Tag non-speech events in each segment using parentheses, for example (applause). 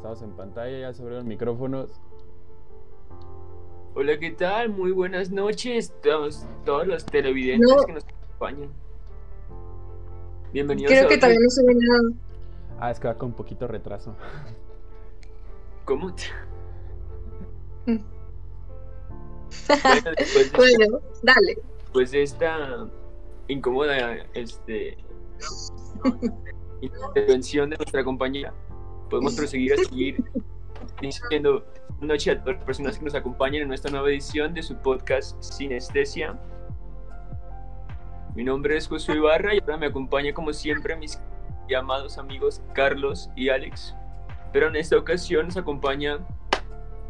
Estamos en pantalla, ya se abrieron micrófonos. Hola, ¿qué tal? Muy buenas noches todos, todos los televidentes No. que nos acompañan. Bienvenidos Creo a que otro- todavía no se ve nada. Ah, es que va con un poquito retraso. ¿Cómo? (laughs) Mm. Bueno, después (laughs) de, Bueno, dale. de esta incómoda este, (laughs) intervención de nuestra compañera, podemos proseguir a seguir diciendo noches a todas las personas que nos acompañan en esta nueva edición de su podcast Sinestesia. Mi nombre es Josué Ibarra y ahora me acompaña como siempre mis llamados amigos Carlos y Alex. Pero en esta ocasión nos acompaña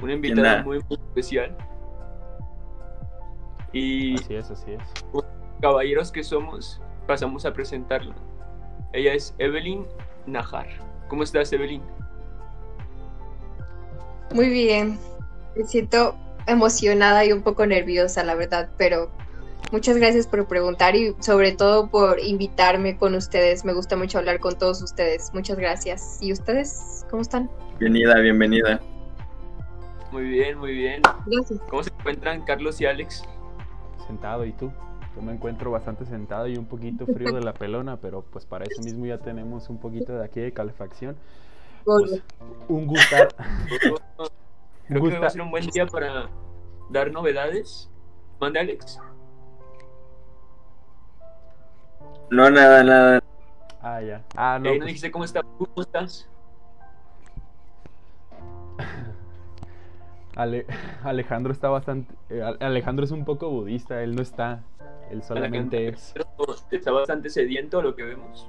una invitada muy, muy especial. Y Así es, así es. caballeros que somos, pasamos a presentarla. Ella es Evelyn Najar. ¿Cómo estás, Evelyn? Muy bien. Me siento emocionada y un poco nerviosa, la verdad, pero muchas gracias por preguntar y sobre todo por invitarme con ustedes. Me gusta mucho hablar con todos ustedes. Muchas gracias. ¿Y ustedes cómo están? Bienvenida, bienvenida. Muy bien, muy bien. Gracias. ¿Cómo se encuentran Carlos y Alex? Sentado, ¿y tú? Yo me encuentro bastante sentado y un poquito frío de la pelona, pero pues para eso mismo ya tenemos un poquito de aquí de calefacción. Pues, un gustar. (laughs) Creo que va a ser un buen día para dar novedades. Mande, Alex. No, nada, nada. Ah, ya. Ah, no. Eh, no dijiste cómo estás. ¿Cómo estás? (laughs) Ale- Alejandro está bastante. eh, Ale- Alejandro es un poco budista, él no está. Él solamente es. Está bastante sediento lo que vemos.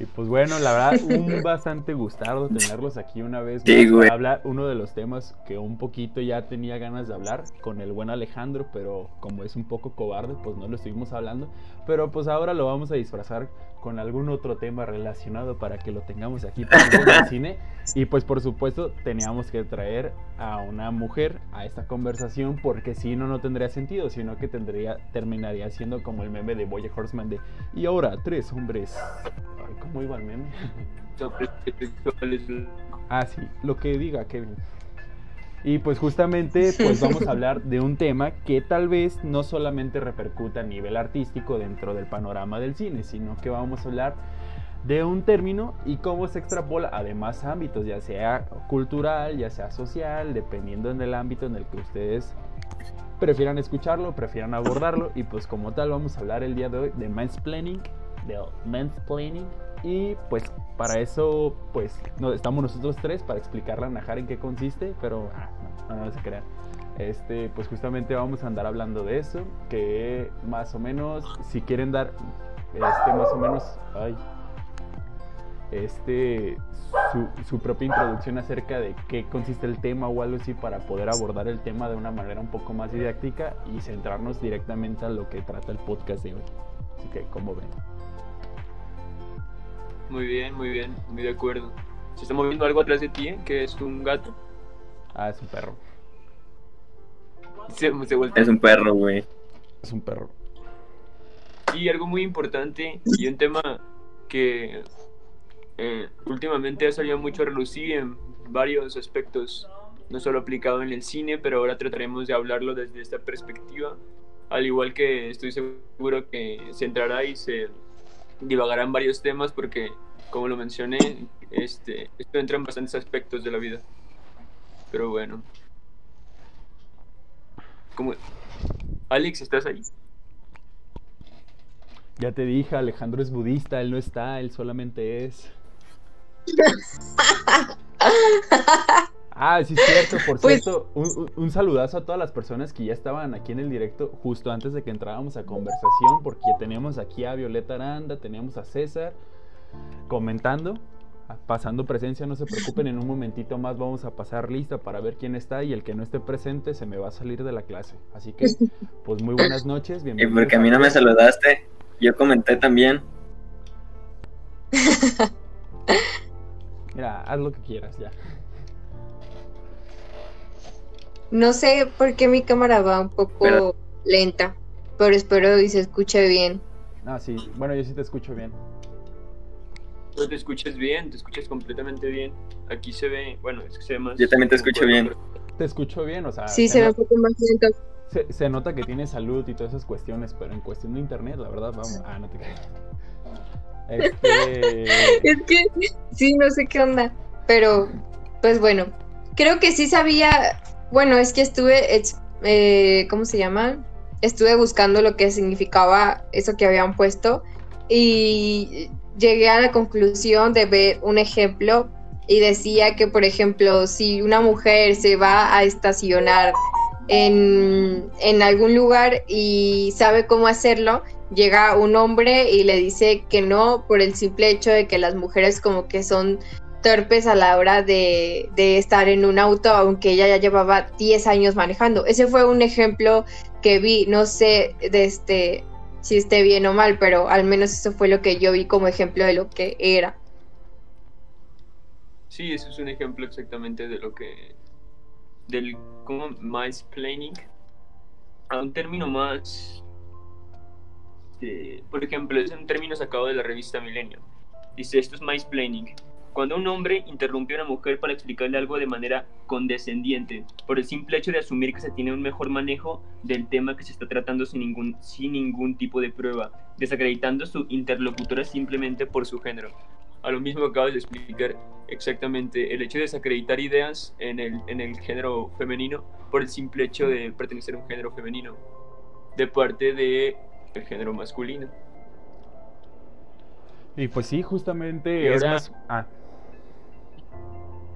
Y pues bueno, la verdad, (laughs) un bastante gustado tenerlos aquí una vez Sí, más güey. para hablar uno de los temas que un poquito ya tenía ganas de hablar con el buen Alejandro, pero como es un poco cobarde, pues no lo estuvimos hablando. Pero pues ahora lo vamos a disfrazar con algún otro tema relacionado para que lo tengamos aquí en el (laughs) cine. Y pues por supuesto teníamos que traer a una mujer a esta conversación porque si no, no tendría sentido, sino que tendría, terminaría siendo como el meme de Boya Horseman de y ahora tres hombres. Ay, ¿Cómo (laughs) iba el meme? Ah, sí, lo que diga Kevin. Y pues justamente pues vamos a hablar de un tema que tal vez no solamente repercuta a nivel artístico dentro del panorama del cine, sino que vamos a hablar de un término y cómo se extrapola a demás ámbitos, ya sea cultural, ya sea social, dependiendo en el ámbito en el que ustedes prefieran escucharlo, prefieran abordarlo y pues como tal vamos a hablar el día de hoy de mansplaining, del mansplaining y pues para eso pues no, estamos nosotros tres para explicarle a Najar en qué consiste, pero ah, no, no, no se crean. Este, pues justamente vamos a andar hablando de eso, que más o menos, si quieren dar, este, más o menos, ay, este, su, su propia introducción acerca de qué consiste el tema o algo así para poder abordar el tema de una manera un poco más didáctica y centrarnos directamente a lo que trata el podcast de hoy. Así que, como ven? Muy bien, muy bien. Muy de acuerdo. Se está moviendo algo atrás de ti, ¿eh? que es un gato. Ah, es un perro. Se, se voltea. Es un perro, güey. Es un perro. Y algo muy importante y un tema que eh, últimamente ha salido mucho a relucir en varios aspectos, no solo aplicado en el cine, pero ahora trataremos de hablarlo desde esta perspectiva, al igual que estoy seguro que se entrará y se divagará en varios temas porque, como lo mencioné, este, esto entra en bastantes aspectos de la vida. Pero bueno. Como... Alex, ¿estás ahí? Ya te dije, Alejandro es budista, él no está, él solamente es. (laughs) Ah, sí es cierto, por Pues- cierto, un, saludazo a todas las personas que ya estaban aquí en el directo justo antes de que entrábamos a conversación, porque tenemos aquí a Violeta Aranda, tenemos a César comentando, pasando presencia, no se preocupen, en un momentito más vamos a pasar lista para ver quién está y el que no esté presente se me va a salir de la clase. Así que, pues muy buenas noches, Y bienvenidos. porque a mí no me saludaste, yo comenté también. Mira, haz lo que quieras ya. No sé por qué mi cámara va un poco Pero- lenta, pero espero y se escuche bien. Ah, sí, bueno, yo sí te escucho bien. Pero te escuchas bien, te escuchas completamente bien. Aquí se ve, bueno, es que se ve más. Yo también te escucho bien. Te escucho bien, o sea. Sí, se ve no- un poco más lento. se, se nota que tiene salud y todas esas cuestiones, pero en cuestión de internet, la verdad, vamos. Ah, no te creas. Este. (laughs) Es que sí, no sé qué onda. Pero, pues bueno, creo que sí sabía. Bueno, es que estuve. eh, ¿Cómo se llama? Estuve buscando lo que significaba eso que habían puesto. Y llegué a la conclusión de ver un ejemplo. Y decía que, por ejemplo, si una mujer se va a estacionar en, en algún lugar y sabe cómo hacerlo, llega un hombre y le dice que no por el simple hecho de que las mujeres como que son torpes a la hora de, de estar en un auto, aunque ella ya llevaba 10 años manejando. Ese fue un ejemplo que vi, no sé de este, si esté bien o mal, pero al menos eso fue lo que yo vi como ejemplo de lo que era. Sí, eso es un ejemplo exactamente de lo que. del. ¿Cómo? Mansplaining. A un término más. de- por ejemplo, es un término sacado de la revista Milenio. Dice: esto es mansplaining. Cuando un hombre interrumpe a una mujer para explicarle algo de manera condescendiente, por el simple hecho de asumir que se tiene un mejor manejo del tema que se está tratando sin ningún, sin ningún tipo de prueba, desacreditando a su interlocutora simplemente por su género a lo mismo acabas de explicar exactamente el hecho de desacreditar ideas en el, en el género femenino por el simple hecho de pertenecer a un género femenino de parte de el género masculino. Y pues sí, justamente es más. Ah.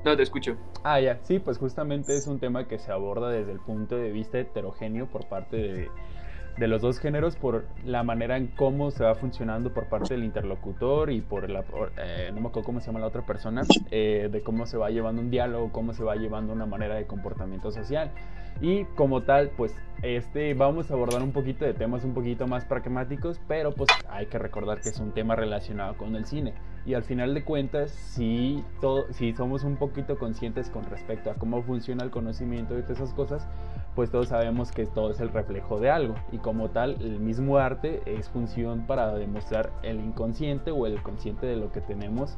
No, te escucho. Ah, ya, sí, pues justamente es un tema que se aborda desde el punto de vista heterogéneo por parte de, de los dos géneros, por la manera en cómo se va funcionando por parte del interlocutor y por la, por, eh, no me acuerdo cómo se llama la otra persona, eh, de cómo se va llevando un diálogo, cómo se va llevando una manera de comportamiento social. Y como tal, pues este vamos a abordar un poquito de temas un poquito más pragmáticos, pero pues hay que recordar que es un tema relacionado con el cine. Y al final de cuentas, si, todo, si somos un poquito conscientes con respecto a cómo funciona el conocimiento de todas esas cosas, pues todos sabemos que todo es el reflejo de algo. Y como tal, el mismo arte es función para demostrar el inconsciente o el consciente de lo que tenemos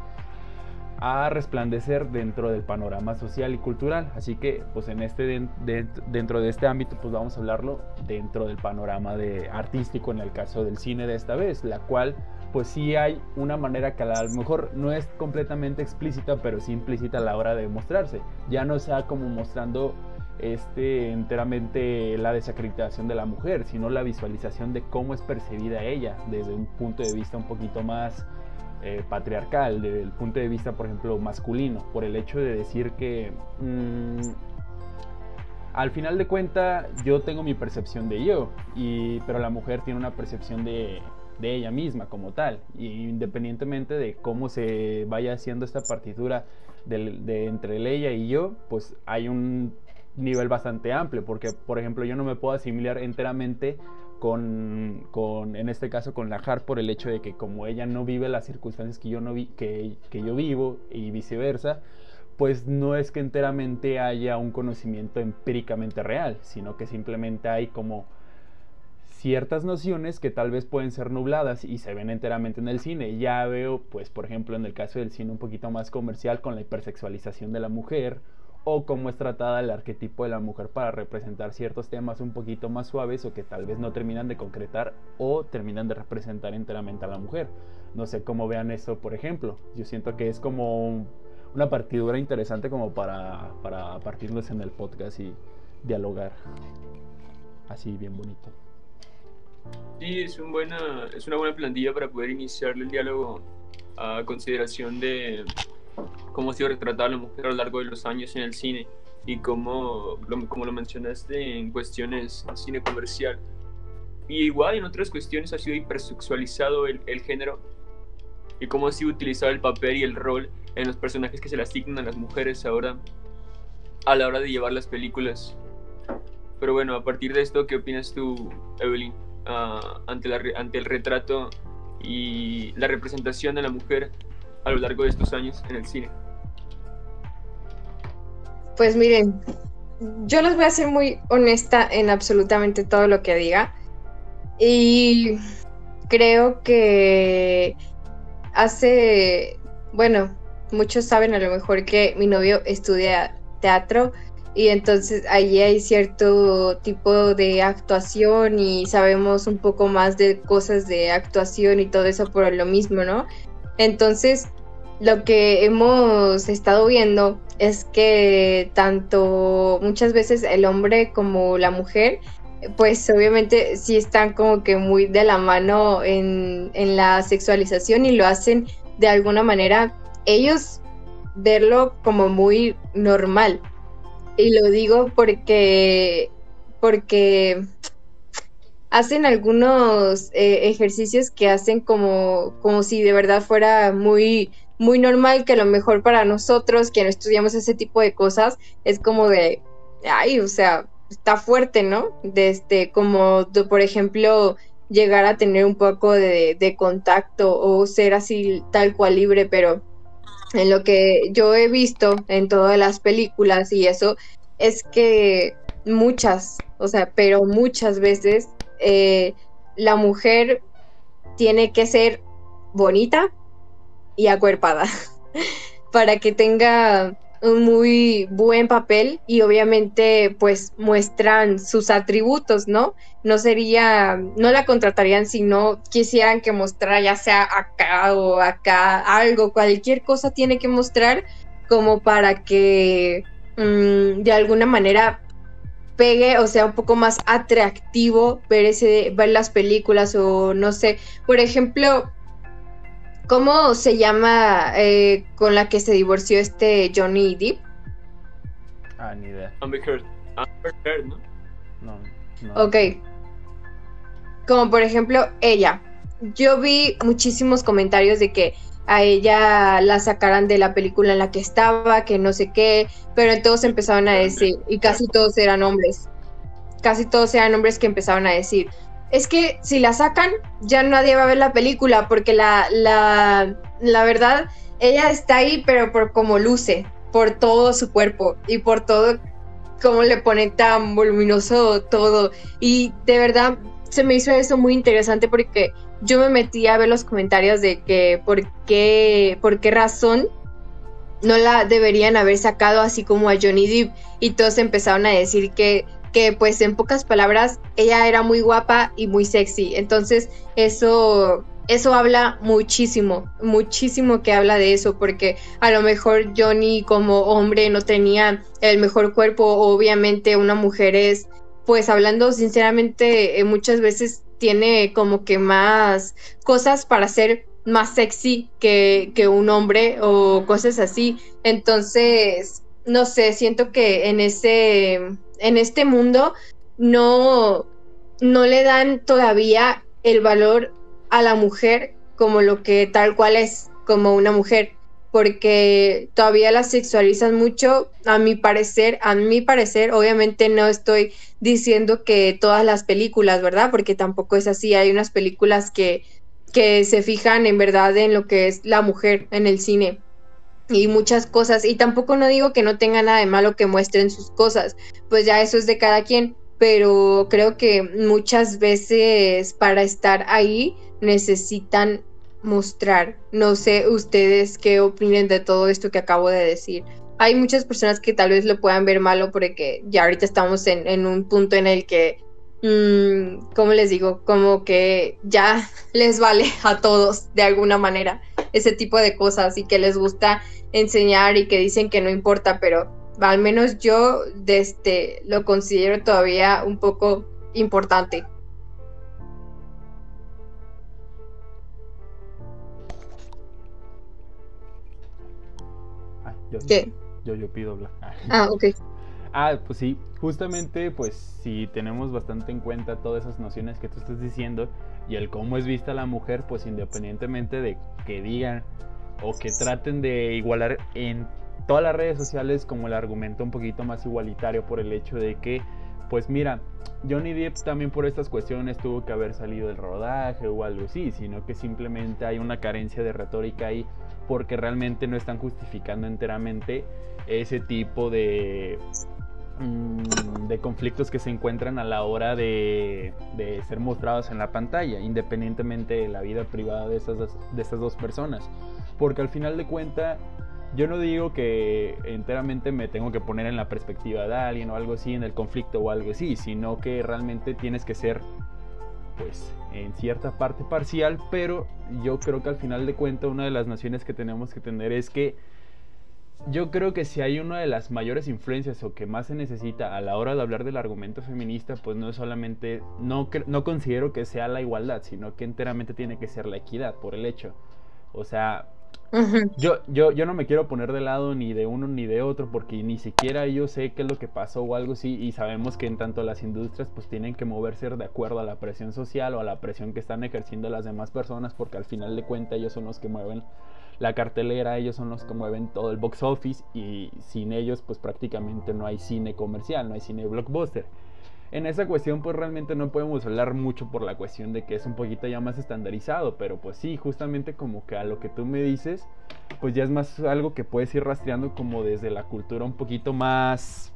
a resplandecer dentro del panorama social y cultural. Así que, pues en este de- dentro de este ámbito, pues vamos a hablarlo dentro del panorama de artístico en el caso del cine de esta vez, la cual pues sí hay una manera que a lo mejor no es completamente explícita, pero sí implícita a la hora de mostrarse. Ya no sea como mostrando este enteramente la desacreditación de la mujer, sino la visualización de cómo es percibida ella desde un punto de vista un poquito más eh, patriarcal, desde el punto de vista, por ejemplo, masculino, por el hecho de decir que mm, al final de cuenta yo tengo mi percepción de yo, y, pero la mujer tiene una percepción de, de ella misma como tal, y independientemente de cómo se vaya haciendo esta partitura de, entre ella y yo, pues hay un nivel bastante amplio, porque por ejemplo yo no me puedo asimilar enteramente con, con, en este caso con la Har por el hecho de que como ella no vive las circunstancias que yo no vi, que, que yo vivo y viceversa, pues no es que enteramente haya un conocimiento empíricamente real, sino que simplemente hay como ciertas nociones que tal vez pueden ser nubladas y se ven enteramente en el cine. Ya veo, pues, por ejemplo, en el caso del cine un poquito más comercial con la hipersexualización de la mujer o cómo es tratada el arquetipo de la mujer para representar ciertos temas un poquito más suaves o que tal vez no terminan de concretar o terminan de representar enteramente a la mujer. No sé cómo vean eso, por ejemplo. Yo siento que es como un- una partidura interesante como para, para partirnos en el podcast y dialogar. Así, bien bonito. Sí, es, un buena, es una buena plantilla para poder iniciar el diálogo a consideración de cómo ha sido retratada la mujer a lo largo de los años en el cine y cómo, lo- como lo mencionaste en cuestiones de cine comercial. Y igual en otras cuestiones ha sido hipersexualizado el, el género y cómo ha sido utilizado el papel y el rol en los personajes que se le asignan a las mujeres ahora a la hora de llevar las películas. Pero bueno, a partir de esto, ¿qué opinas tú, Evelyn? Ah, ante, la ante el retrato y la representación de la mujer a lo largo de estos años en el cine. Pues miren, yo les voy a ser muy honesta en absolutamente todo lo que diga. Y creo que hace bueno, muchos saben a lo mejor que mi novio estudia teatro y entonces allí hay cierto tipo de actuación y sabemos un poco más de cosas de actuación y todo eso por lo mismo, ¿no? Entonces, lo que hemos estado viendo es que tanto muchas veces el hombre como la mujer, pues obviamente sí están como que muy de la mano en, en la sexualización y lo hacen de alguna manera ellos verlo como muy normal. Y lo digo porque, porque hacen algunos eh, ejercicios que hacen como, como si de verdad fuera muy, muy normal, que a lo mejor para nosotros que no estudiamos ese tipo de cosas es como de, ay, o sea, está fuerte, ¿no? Desde, este, como, por ejemplo, llegar a tener un poco de, de contacto o ser así tal cual libre, pero en lo que yo he visto en todas las películas y eso, es que muchas, o sea, pero muchas veces eh, la mujer tiene que ser bonita y acuerpada (laughs) para que tenga un muy buen papel y obviamente pues muestran sus atributos, ¿no? No sería, no la contratarían si no quisieran que mostrara ya sea acá o acá algo, cualquier cosa tiene que mostrar como para que mm, de alguna manera pegue o sea un poco más atractivo ver ese ver las películas o no sé por ejemplo ¿Cómo se llama eh, con la que se divorció este Johnny Depp? Ah, ni idea. Amber Heard. Amber Heard, ¿no? No, no. Ok. Como por ejemplo, ella. Yo vi muchísimos comentarios de que a ella la sacaran de la película en la que estaba, que no sé qué, pero todos empezaron a decir, y casi todos eran hombres. Casi todos eran hombres que empezaron a decir, es que si la sacan, ya nadie va a ver la película, porque la, la, la verdad, ella está ahí, pero por como luce, por todo su cuerpo y por todo como le pone tan voluminoso todo. Y de verdad se me hizo eso muy interesante porque yo me metí a ver los comentarios de que por qué, por qué razón no la deberían haber sacado así como a Johnny Depp y todos empezaron a decir que que pues en pocas palabras ella era muy guapa y muy sexy. Entonces eso eso habla muchísimo, muchísimo que habla de eso, porque a lo mejor Johnny como hombre no tenía el mejor cuerpo, obviamente una mujer es, pues hablando sinceramente, eh, muchas veces tiene como que más cosas para ser más sexy que, que un hombre o cosas así. Entonces, no sé, siento que en ese, en este mundo no, no le dan todavía el valor a la mujer como lo que tal cual es, como una mujer, porque todavía la sexualizan mucho, a mi parecer, a mi parecer, obviamente no estoy diciendo que todas las películas, ¿verdad? Porque tampoco es así, hay unas películas que, que se fijan en verdad en lo que es la mujer en el cine, y muchas cosas. Y tampoco no digo que no tenga nada de malo que muestren sus cosas, pues ya eso es de cada quien, pero creo que muchas veces para estar ahí necesitan mostrar. No sé ustedes qué opinen de todo esto que acabo de decir. Hay muchas personas que tal vez lo puedan ver malo porque ya ahorita estamos en, en un punto en el que, mmm, ¿cómo les digo? Como que ya (laughs) les vale a todos de alguna manera ese tipo de cosas y que les gusta enseñar y que dicen que no importa, pero al menos yo este, lo considero todavía un poco importante. yo, ¿Qué? Yo, yo pido hablar. Ah, ok. Ah, pues sí, justamente, pues si tenemos bastante en cuenta todas esas nociones que tú estás diciendo y el cómo es vista la mujer, pues independientemente de que digan o que traten de igualar en todas las redes sociales como el argumento un poquito más igualitario por el hecho de que, pues mira, Johnny Depp también por estas cuestiones tuvo que haber salido del rodaje o algo así, sino que simplemente hay una carencia de retórica ahí porque realmente no están justificando enteramente ese tipo de de conflictos que se encuentran a la hora de, de ser mostrados en la pantalla, independientemente de la vida privada de esas, de esas dos personas. Porque al final de cuentas, yo no digo que enteramente me tengo que poner en la perspectiva de alguien o algo así, en el conflicto o algo así, sino que realmente tienes que ser, pues, en cierta parte parcial, pero yo creo que al final de cuentas una de las naciones que tenemos que tener es que yo creo que si hay una de las mayores influencias o que más se necesita a la hora de hablar del argumento feminista, pues no es solamente, no, no considero que sea la igualdad, sino que enteramente tiene que ser la equidad, por el hecho. O sea, yo, yo, yo no me quiero poner de lado ni de uno ni de otro porque ni siquiera yo sé qué es lo que pasó o algo así y sabemos que en tanto las industrias pues tienen que moverse de acuerdo a la presión social o a la presión que están ejerciendo las demás personas porque al final de cuentas ellos son los que mueven la cartelera, ellos son los que mueven todo el box office y sin ellos pues prácticamente no hay cine comercial, no hay cine blockbuster. En esa cuestión pues realmente no podemos hablar mucho por la cuestión de que es un poquito ya más estandarizado, pero pues sí, justamente como que a lo que tú me dices, pues ya es más algo que puedes ir rastreando como desde la cultura un poquito más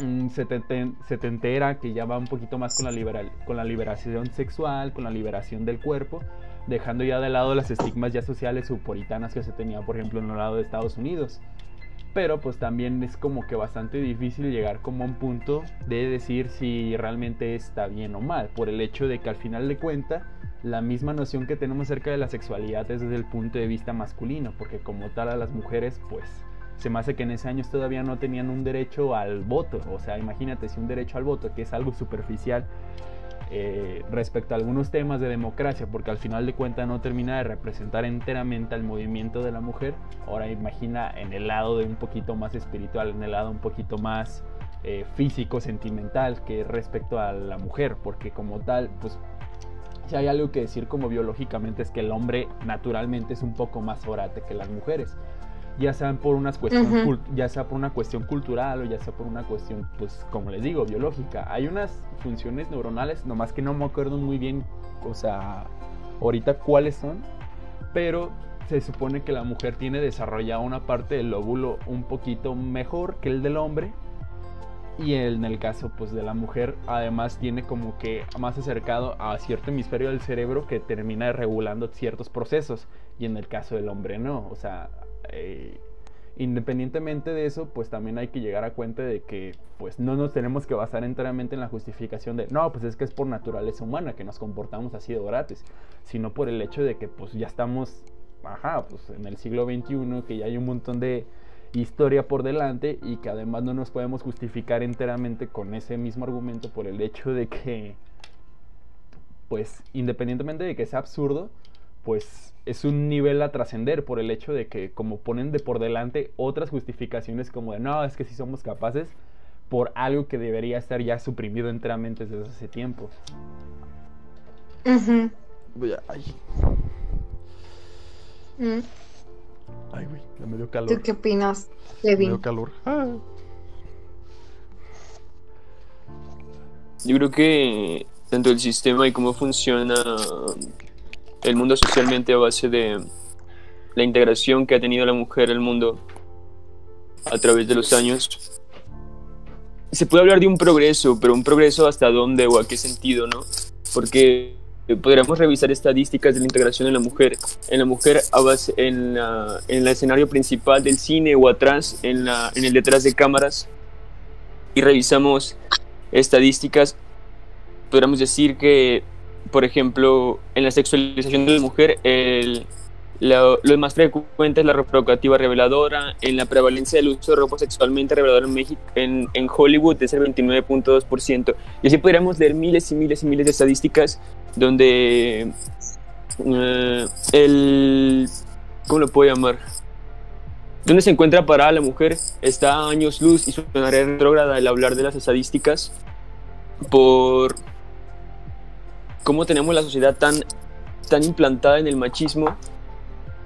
mm, setentera, que ya va un poquito más con la, liberal, con la liberación sexual, con la liberación del cuerpo, dejando ya de lado las estigmas ya sociales o puritanas que se tenía, por ejemplo, en el lado de Estados Unidos. Pero pues también es como que bastante difícil llegar como a un punto de decir si realmente está bien o mal, por el hecho de que al final de cuentas la misma noción que tenemos acerca de la sexualidad es desde el punto de vista masculino, porque como tal a las mujeres pues se me hace que en ese años todavía no tenían un derecho al voto, o sea, imagínate si un derecho al voto, que es algo superficial, eh, respecto a algunos temas de democracia, porque al final de cuentas no termina de representar enteramente al movimiento de la mujer. Ahora imagina en el lado de un poquito más espiritual, en el lado un poquito más eh, físico, sentimental, que respecto a la mujer, porque como tal, pues si hay algo que decir como biológicamente es que el hombre naturalmente es un poco más orate que las mujeres ya sean por una cuestión Ujú. cul- ya sea por una cuestión cultural o ya sea por una cuestión pues como les digo biológica. Hay unas funciones neuronales nomás que no me acuerdo muy bien o sea ahorita cuáles son pero se supone que la mujer tiene desarrollada una parte del lóbulo un poquito mejor que el del hombre. Y en el caso pues de la mujer además tiene como que más acercado a cierto hemisferio del cerebro que termina regulando ciertos procesos. Y en el caso del hombre no. O sea eh, independientemente de eso pues también hay que llegar a cuenta de que pues no nos tenemos que basar enteramente en la justificación de no pues es que es por naturaleza humana que nos comportamos así de orates sino por el hecho de que pues ya estamos ajá pues en el siglo XXI que ya hay un montón de historia por delante y que además no nos podemos justificar enteramente con ese mismo argumento por el hecho de que, pues, independientemente de que sea absurdo, pues es un nivel a trascender por el hecho de que como ponen de por delante otras justificaciones como de no, es que si somos capaces por algo que debería estar ya suprimido enteramente desde hace tiempo. Voy a- Ay, Mm. ay, güey, ya me dio calor. ¿Tú qué opinas, Me dio calor. Ah. Yo creo que tanto el sistema y cómo funciona el mundo socialmente a base de la integración que ha tenido la mujer al mundo a través de los años. Se puede hablar de un progreso, pero un progreso hasta dónde o a qué sentido, ¿no? Porque podríamos revisar estadísticas de la integración en la mujer. En la mujer a base, en, la- en el escenario principal del cine o atrás, en, la, en el detrás de cámaras, y revisamos estadísticas, podríamos decir que, por ejemplo, en la sexualización de la mujer, el, lo, lo más frecuente es la provocativa reveladora. En la prevalencia del uso de ropa sexualmente reveladora en, México, en, en Hollywood es el 29.2%. Y así podríamos leer miles y miles y miles de estadísticas donde eh, el... ¿Cómo lo puedo llamar? ¿Dónde se encuentra parada la mujer? Está a años luz y sonará retrógrada el hablar de las estadísticas por cómo tenemos la sociedad tan, tan implantada en el machismo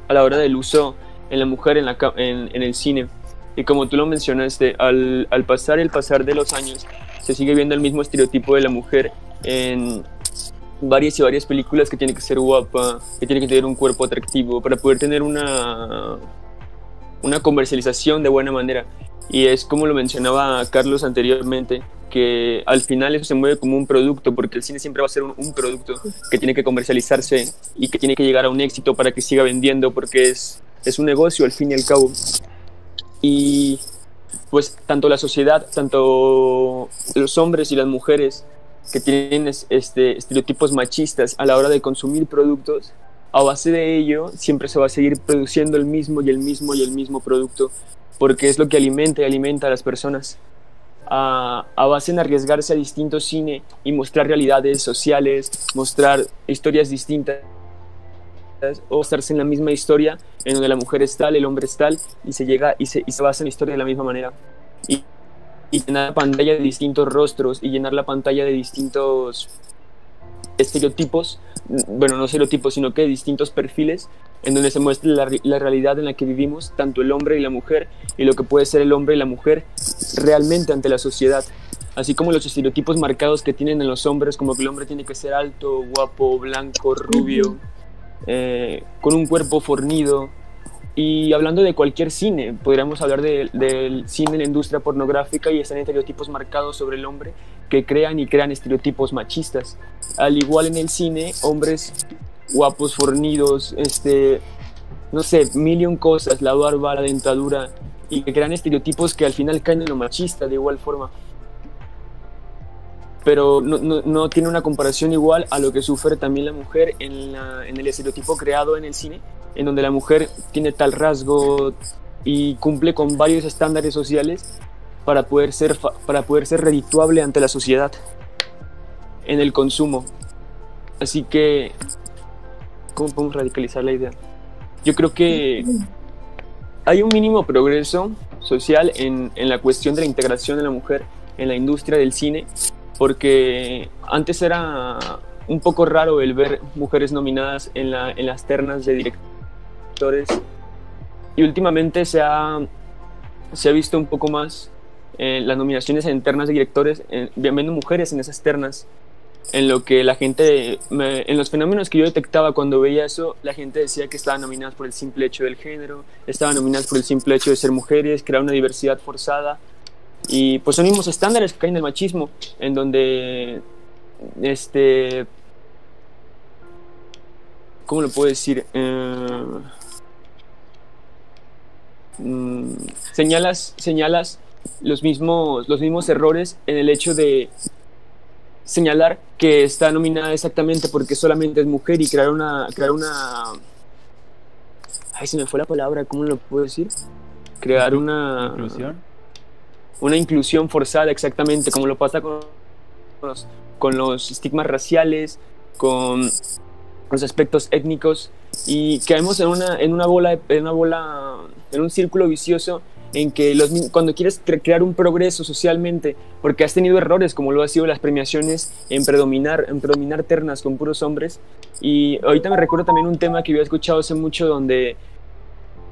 a la hora del uso en la mujer en, la, en, en el cine. Y como tú lo mencionaste, al, al pasar el pasar de los años, se sigue viendo el mismo estereotipo de la mujer en varias y varias películas que tiene que ser guapa, que tiene que tener un cuerpo atractivo para poder tener una, una comercialización de buena manera. y es como lo mencionaba Carlos anteriormente, que al final eso se mueve como un producto, porque el cine siempre va a ser un, producto que tiene que comercializarse y que tiene que llegar a un éxito para que siga vendiendo, porque es, es un negocio al fin y al cabo. Y pues tanto la sociedad, tanto los hombres y las mujeres que tienen es- este, estereotipos machistas a la hora de consumir productos, a base de ello siempre se va a seguir produciendo el mismo y el mismo y el mismo producto, porque es lo que alimenta y alimenta a las personas. A, a base en arriesgarse a distintos cine y mostrar realidades sociales, mostrar historias distintas o estarse en la misma historia en donde la mujer es tal, el hombre es tal y se llega y se, y se basa en la historia de la misma manera. Y, y llenar la pantalla de distintos rostros y llenar la pantalla de distintos estereotipos, bueno, no estereotipos, sino que distintos perfiles en donde se muestra la realidad en la que vivimos, tanto el hombre y la mujer, y lo que puede ser el hombre y la mujer realmente ante la sociedad. Así como los estereotipos marcados que tienen en los hombres, como que el hombre tiene que ser alto, guapo, blanco, rubio, eh, con un cuerpo fornido. Y hablando de cualquier cine, podríamos hablar de- del cine la industria pornográfica y están estereotipos marcados sobre el hombre que crean y crean estereotipos machistas. Al igual en el cine, hombres guapos, fornidos, este, no sé, mil y un cosas, la barba, la dentadura, y crean estereotipos que al final caen en lo machista de igual forma. Pero no, no, tiene una comparación igual a lo que sufre también la mujer en, en el estereotipo creado en el cine, en donde la mujer tiene tal rasgo y cumple con varios estándares sociales para poder ser, para poder ser redituable ante la sociedad en el consumo. Así que, ¿cómo podemos radicalizar la idea? Yo creo que hay un mínimo progreso social en, en la cuestión de la integración de la mujer en la industria del cine, porque antes era un poco raro el ver mujeres nominadas en, la, en las ternas de directores y últimamente se ha, se ha visto un poco más eh, las nominaciones en ternas de directores, eh, viendo mujeres en esas ternas en lo que la gente, me- en los fenómenos que yo detectaba cuando veía eso, la gente decía que estaban nominadas por el simple hecho del género, estaban nominadas por el simple hecho de ser mujeres, crear una diversidad forzada. Y pues son mismos estándares que caen del machismo, en donde, este, ¿cómo lo puedo decir? Eh, mm, señalas, señalas los mismos, los mismos errores en el hecho de señalar que está nominada exactamente porque solamente es mujer y crear una crear una ay se me fue la palabra cómo lo puedo decir crear una Inclusión. una inclusión forzada exactamente como lo pasa con los, con los estigmas raciales con los aspectos étnicos y caemos en una en una bola en una bola en un círculo vicioso en que los, cuando quieres cre- crear un progreso socialmente, porque has tenido errores como lo ha sido las premiaciones en predominar, en predominar ternas con puros hombres. Y ahorita me recuerdo también un tema que había escuchado hace mucho donde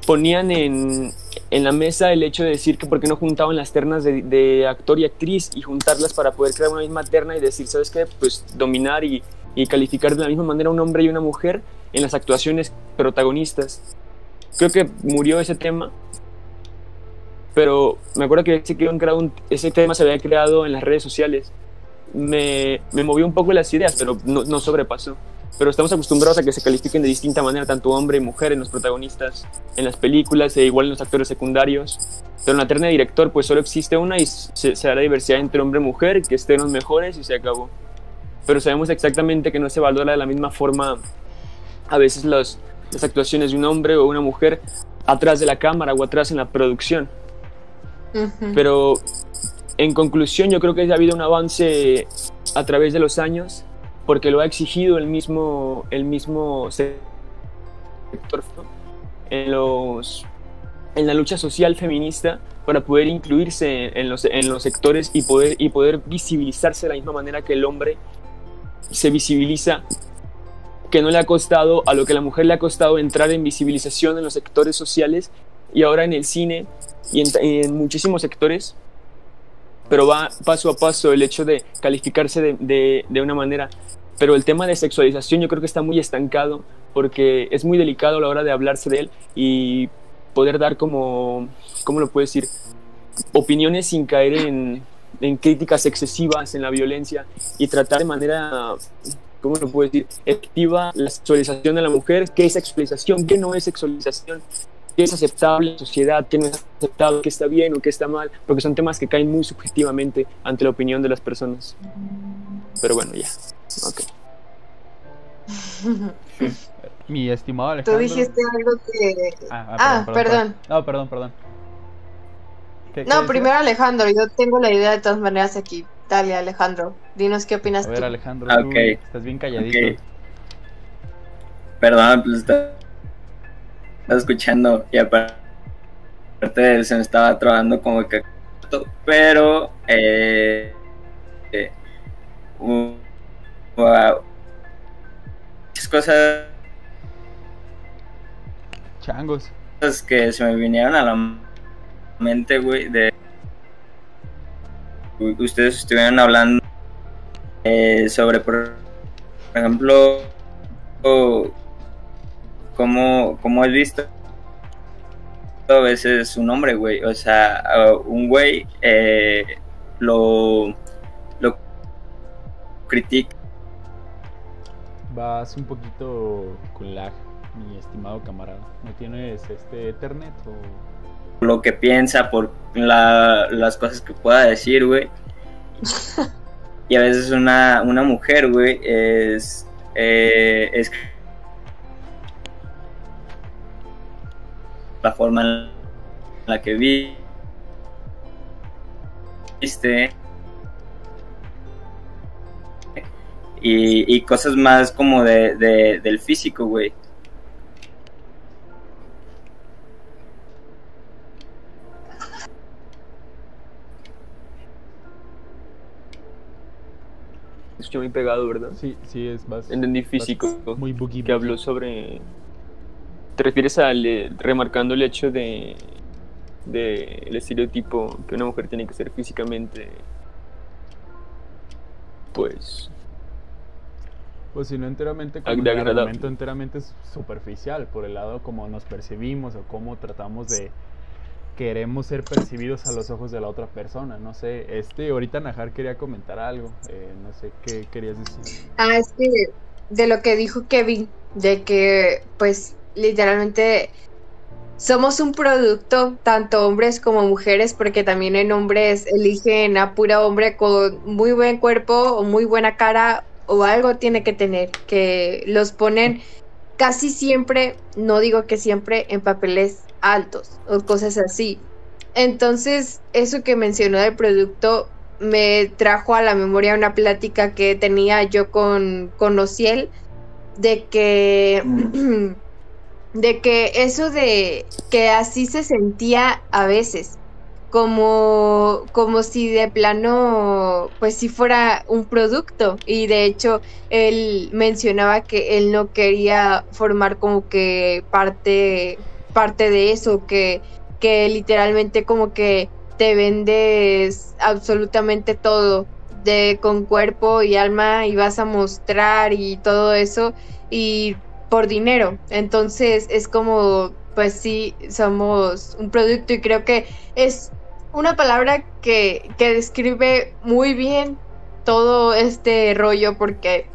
ponían en, en la mesa el hecho de decir que por qué no juntaban las ternas de, de actor y actriz y juntarlas para poder crear una misma terna y decir, ¿sabes qué? Pues dominar y, y calificar de la misma manera a un hombre y una mujer en las actuaciones protagonistas. Creo que murió ese tema pero me acuerdo que ese, tema se había creado en las redes sociales. Me, me movió un poco las ideas, pero no, sobrepasó. Pero estamos acostumbrados a que se califiquen de distinta manera, tanto hombre y mujer en los protagonistas, en las películas, e igual en los actores secundarios. Pero en la terna de director, pues solo existe una y se, se hará diversidad entre hombre y mujer, que estén los mejores y se acabó. Pero sabemos exactamente que no se valora de la misma forma a veces los, las actuaciones de un hombre o una mujer atrás de la cámara o atrás en la producción. Ujú. Pero en conclusión, yo creo que ha habido un avance a través de los años, porque lo ha exigido el mismo, el mismo sector en, los, en la lucha social feminista para poder incluirse en los, en los sectores y poder, y poder visibilizarse de la misma manera que el hombre se visibiliza, que no le ha costado, a lo que la mujer le ha costado entrar en visibilización en los sectores sociales y ahora en el cine y en, en muchísimos sectores, pero va paso a paso el hecho de calificarse de, de, de, una manera. Pero el tema de sexualización yo creo que está muy estancado porque es muy delicado a la hora de hablarse de él y poder dar como, ¿cómo lo puedo decir? opiniones sin caer en, en críticas excesivas, en la violencia y tratar de manera, ¿cómo lo puedo decir?, efectiva la sexualización de la mujer, qué es sexualización, qué no es sexualización, qué es aceptable en la sociedad, qué no es aceptable, qué está bien o qué está mal, porque son temas que caen muy subjetivamente ante la opinión de las personas. Pero bueno, ya. Ok. Mi estimado Tú Alejandro. dijiste algo que... Ah, Ah, perdón. No, perdón, perdón. ¿Qué- qué No, primero Alejandro, yo tengo la idea de todas maneras aquí. Dale, Alejandro, dinos qué opinas A ver, tú. Alejandro, Ah, tú estás bien calladito. Perdón, pues estaba escuchando y aparte se me estaba trabando como que pero eh, eh, wow. muchas cosas Changos. que se me vinieron a la mente, güey, de ustedes estuvieron hablando eh, sobre, por ejemplo, cómo, cómo has visto a veces un hombre, güey, o sea, un güey eh, lo, lo critica Vas un poquito con lag, mi estimado camarada. ¿No tienes este Ethernet o...? Lo que piensa, por la- las cosas que pueda decir, güey. (laughs) Y a veces una, una mujer, güey, es, eh, es la forma en la que vi- viste y, y cosas más como de, de- del físico, güey. Escuché muy pegado, ¿verdad? Sí, sí, es más... Entendí físico. Muy boogie que habló sobre. ¿Te refieres al remarcando el hecho de. de el estereotipo que una mujer tiene que ser físicamente. Pues. Pues si no enteramente como de el argumento enteramente es superficial por el lado como nos percibimos o cómo tratamos de queremos ser percibidos a los ojos de la otra persona, no sé, este ahorita Najar quería comentar algo, eh, no sé qué querías decir. Ah, es que de lo que dijo Kevin, de que pues literalmente somos un producto, tanto hombres como mujeres, porque también en hombres eligen a pura hombre con muy buen cuerpo o muy buena cara o algo tiene que tener, que los ponen casi siempre, no digo que siempre, en papeles altos o cosas así. Entonces, eso que mencionó del producto me trajo a la memoria una plática que tenía yo con, con Ociel de que (clears throat) de que eso de que así se sentía a veces como como si de plano pues si fuera un producto y de hecho él mencionaba que él no quería formar como que parte parte de eso que que literalmente como que te vendes absolutamente todo de con cuerpo y alma y vas a mostrar y todo eso y por dinero. Entonces es como, pues sí, somos un producto y creo que es una palabra que, que describe muy bien todo este rollo porque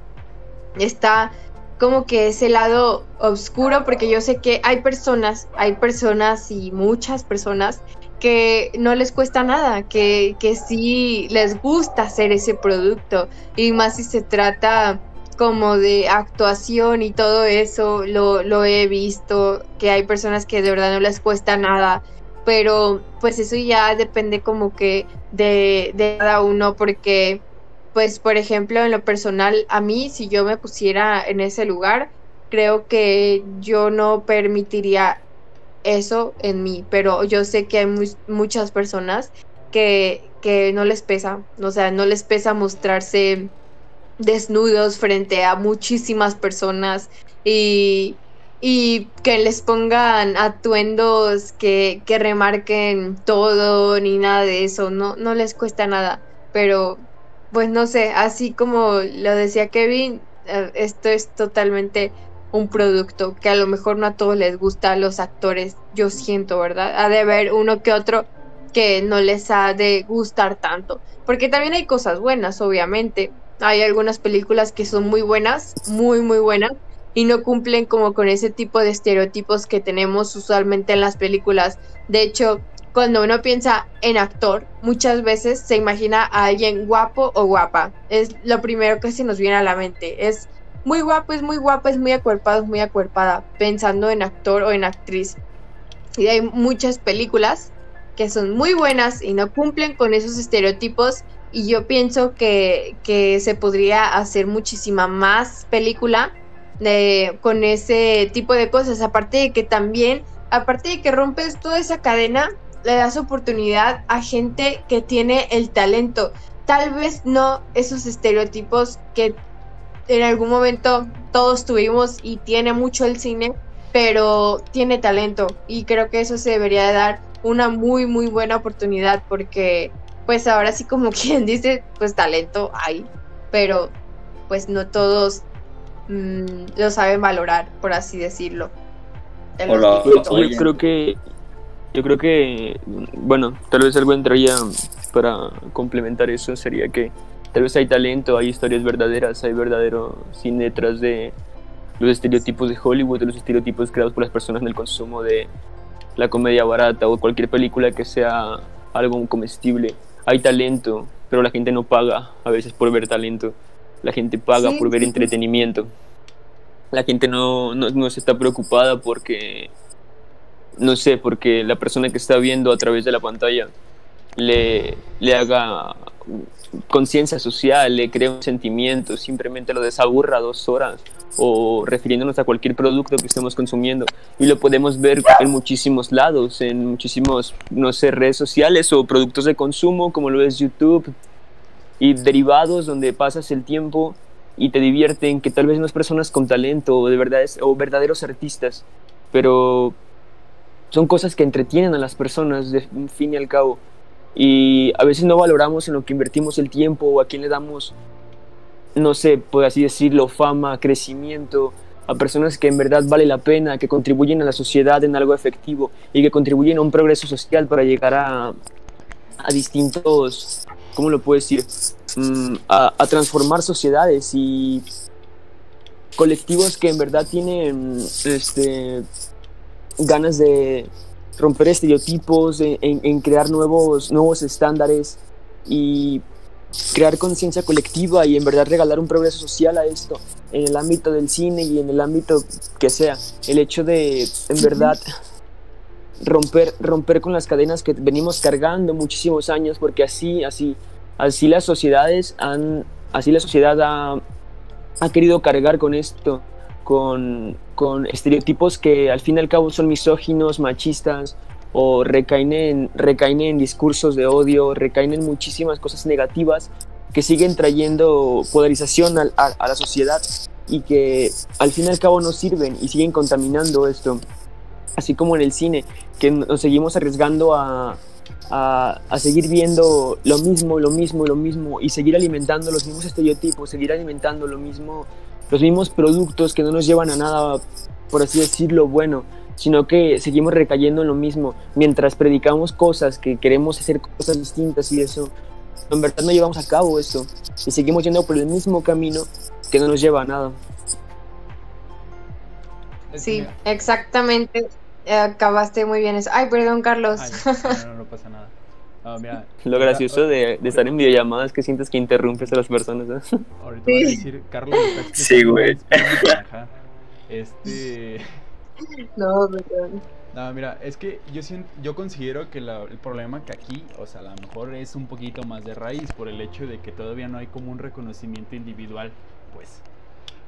está como que ese lado oscuro porque yo sé que hay personas, hay personas y muchas personas que no les cuesta nada, que, que sí les gusta hacer ese producto. Y más si se trata como de actuación y todo eso, lo, lo he visto, que hay personas que de verdad no les cuesta nada, pero pues eso ya depende como que de, de cada uno, porque pues por ejemplo en lo personal, a mí si yo me pusiera en ese lugar, creo que yo no permitiría eso en mí, pero yo sé que hay mu muchas personas que, que no les pesa, o sea, no les pesa mostrarse desnudos frente a muchísimas personas y, y que les pongan atuendos que, que remarquen todo ni nada de eso, no, no les cuesta nada, pero pues no sé, así como lo decía Kevin, eh, esto es totalmente un producto que a lo mejor no a todos les gusta a los actores, yo siento, ¿verdad? Ha de haber uno que otro que no les ha de gustar tanto. Porque también hay cosas buenas, obviamente. Hay algunas películas que son muy buenas, muy, muy buenas, y no cumplen como con ese tipo de estereotipos que tenemos usualmente en las películas. De hecho, cuando uno piensa en actor, muchas veces se imagina a alguien guapo o guapa. Es lo primero que se nos viene a la mente. Es muy guapo, es muy guapa, es muy acuerpado, es muy acuerpada, pensando en actor o en actriz. Y hay muchas películas que son muy buenas y no cumplen con esos estereotipos. Y yo pienso que, que se podría hacer muchísima más película con ese tipo de cosas. Aparte de que también, aparte de que rompes toda esa cadena, le das oportunidad a gente que tiene el talento. Tal vez no esos estereotipos que en algún momento todos tuvimos y tiene mucho el cine, pero tiene talento y creo que eso se debería de dar una muy muy buena oportunidad porque pues ahora sí como (laughs) quien dice pues talento hay, pero pues no todos mm, lo saben valorar por así decirlo. yo creo que yo creo que bueno tal vez algo entraría para complementar eso sería que Tal vez hay talento, hay historias verdaderas, hay verdadero cine detrás de los estereotipos de Hollywood, de los estereotipos creados por las personas en el consumo de la comedia barata o cualquier película que sea algo comestible. Hay talento, pero la gente no paga a veces por ver talento. La gente paga por ver entretenimiento. La gente no, no, no se está preocupada porque, no sé, porque la persona que está viendo a través de la pantalla le, le haga conciencia social, le crea un sentimiento, simplemente lo desaburra dos horas o refiriéndonos a cualquier producto que estemos consumiendo y lo podemos ver en muchísimos lados, en muchísimos, no sé, redes sociales o productos de consumo como lo es YouTube y derivados donde pasas el tiempo y te divierten, que tal vez no es personas con talento o de verdad o verdaderos artistas, pero son cosas que entretienen a las personas de fin y al cabo. Y a veces no valoramos en lo que invertimos el tiempo o a quién le damos, no sé, por así decirlo, fama, crecimiento, a personas que en verdad vale la pena, que contribuyen a la sociedad en algo efectivo y que contribuyen a un progreso social para llegar a, a distintos, ¿cómo lo puedo decir? Mm, a, a transformar sociedades y colectivos que en verdad tienen este, ganas de, romper estereotipos, en, crear nuevos, nuevos estándares y crear conciencia colectiva y en verdad regalar un progreso social a esto en el ámbito del cine y en el ámbito que sea. El hecho de, en verdad, romper, romper con las cadenas que venimos cargando muchísimos años, porque así, así, así las sociedades han, así la sociedad ha, ha querido cargar con esto con, con estereotipos que al fin y al cabo son misóginos, machistas o recaen en, recaen en discursos de odio, recaen en muchísimas cosas negativas que siguen trayendo polarización a, a, la sociedad y que al fin y al cabo no sirven y siguen contaminando esto. Así como en el cine, que nos seguimos arriesgando a, a, a, seguir viendo lo mismo, lo mismo, lo mismo y seguir alimentando los mismos estereotipos, seguir alimentando lo mismo los mismos productos que no nos llevan a nada, por así decirlo, bueno, sino que seguimos recayendo en lo mismo mientras predicamos cosas que queremos hacer cosas distintas y eso. En verdad no llevamos a cabo eso y seguimos yendo por el mismo camino que no nos lleva a nada. Sí, exactamente. Acabaste muy bien eso. Ay, perdón, Carlos. (laughs) no, no, no pasa nada. Ah, Lo gracioso de, de, estar en videollamadas es que sientes que interrumpes a las personas. ¿eh? (laughs) Ahorita voy a decir, Carlos está Sí, güey. Este. (laughs) No, perdón. No, mira, es que yo siento, yo considero que la, el problema que aquí, o sea, a lo mejor es un poquito más de raíz por el hecho de que todavía no hay como un reconocimiento individual, pues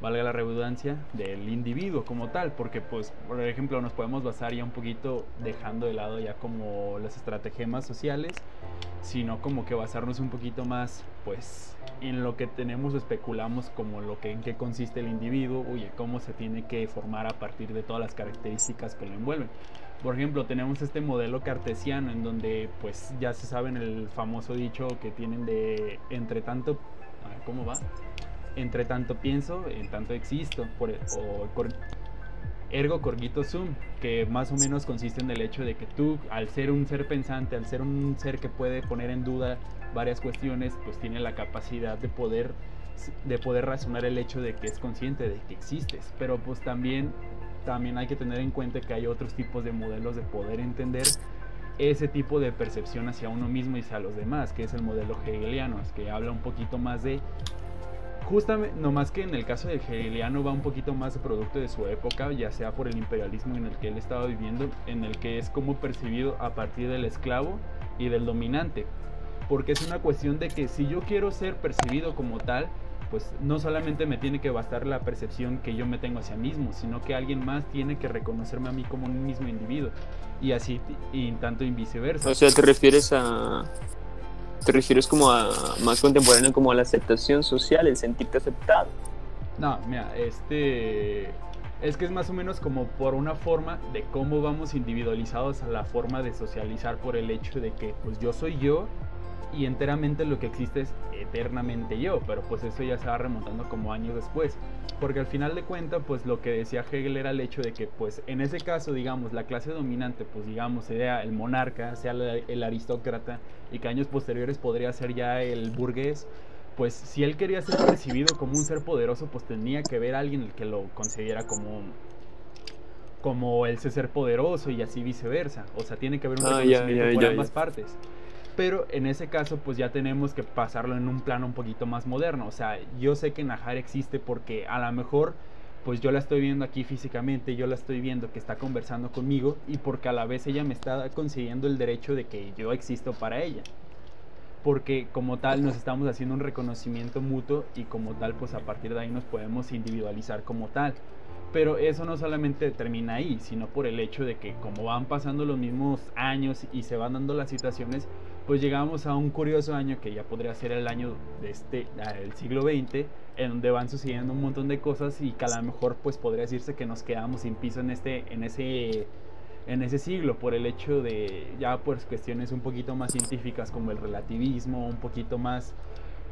valga la redundancia, del individuo como tal, porque pues, por ejemplo, nos podemos basar ya un poquito dejando de lado ya como las estratagemas sociales, sino como que basarnos un poquito más, pues, en lo que tenemos, especulamos como lo que en qué consiste el individuo, oye, cómo se tiene que formar a partir de todas las características que lo envuelven. Por ejemplo, tenemos este modelo cartesiano en donde pues ya se sabe en el famoso dicho que tienen de entre tanto, a ver, ¿cómo va? Entre tanto pienso, en tanto existo. Por, e, ergo corgito sum, que más o menos consiste en el hecho de que tú, al ser un ser pensante, al ser un ser que puede poner en duda varias cuestiones, pues tiene la capacidad de poder de poder razonar el hecho de que es consciente de que existes, pero pues también también hay que tener en cuenta que hay otros tipos de modelos de poder entender ese tipo de percepción hacia uno mismo y hacia los demás, que es el modelo hegeliano, que habla un poquito más de justamente, no más que en el caso de hegeliano va un poquito más producto de su época, ya sea por el imperialismo en el que él estaba viviendo, en el que es como percibido a partir del esclavo y del dominante, porque es una cuestión de que si yo quiero ser percibido como tal, pues no solamente me tiene que bastar la percepción que yo me tengo hacia mí mismo, sino que alguien más tiene que reconocerme a mí como un mismo individuo y así y tanto y viceversa. O sea, te refieres a te refieres como a más contemporáneo como a la aceptación social, el sentirte aceptado. No, mira, este es que es más o menos como por una forma de cómo vamos individualizados a la forma de socializar por el hecho de que pues yo soy yo y enteramente lo que existe es eternamente yo, pero pues eso ya se va remontando como años después, porque al final de cuentas pues lo que decía Hegel era el hecho de que pues en ese caso digamos la clase dominante pues digamos sea el monarca, sea el aristócrata y que años posteriores podría ser ya el burgués, pues si él quería ser percibido como un ser poderoso pues tenía que ver a alguien el que lo considera como como el ser poderoso y así viceversa, o sea tiene que haber un ah, reconocimiento por ambas partes pero en ese caso pues ya tenemos que pasarlo en un plano un poquito más moderno. O sea, yo sé que Najar existe porque a lo mejor pues yo la estoy viendo aquí físicamente, yo la estoy viendo que está conversando conmigo y porque a la vez ella me está consiguiendo el derecho de que yo existo para ella. Porque como tal nos estamos haciendo un reconocimiento mutuo y como tal pues a partir de ahí nos podemos individualizar como tal. Pero eso no solamente termina ahí, sino por el hecho de que como van pasando los mismos años y se van dando las situaciones, pues llegamos a un curioso año que ya podría ser el año de este, el siglo XX, en donde van sucediendo un montón de cosas y que a lo mejor pues podría decirse que nos quedamos sin piso en este, en ese, en ese siglo por el hecho de ya pues cuestiones un poquito más científicas como el relativismo, un poquito más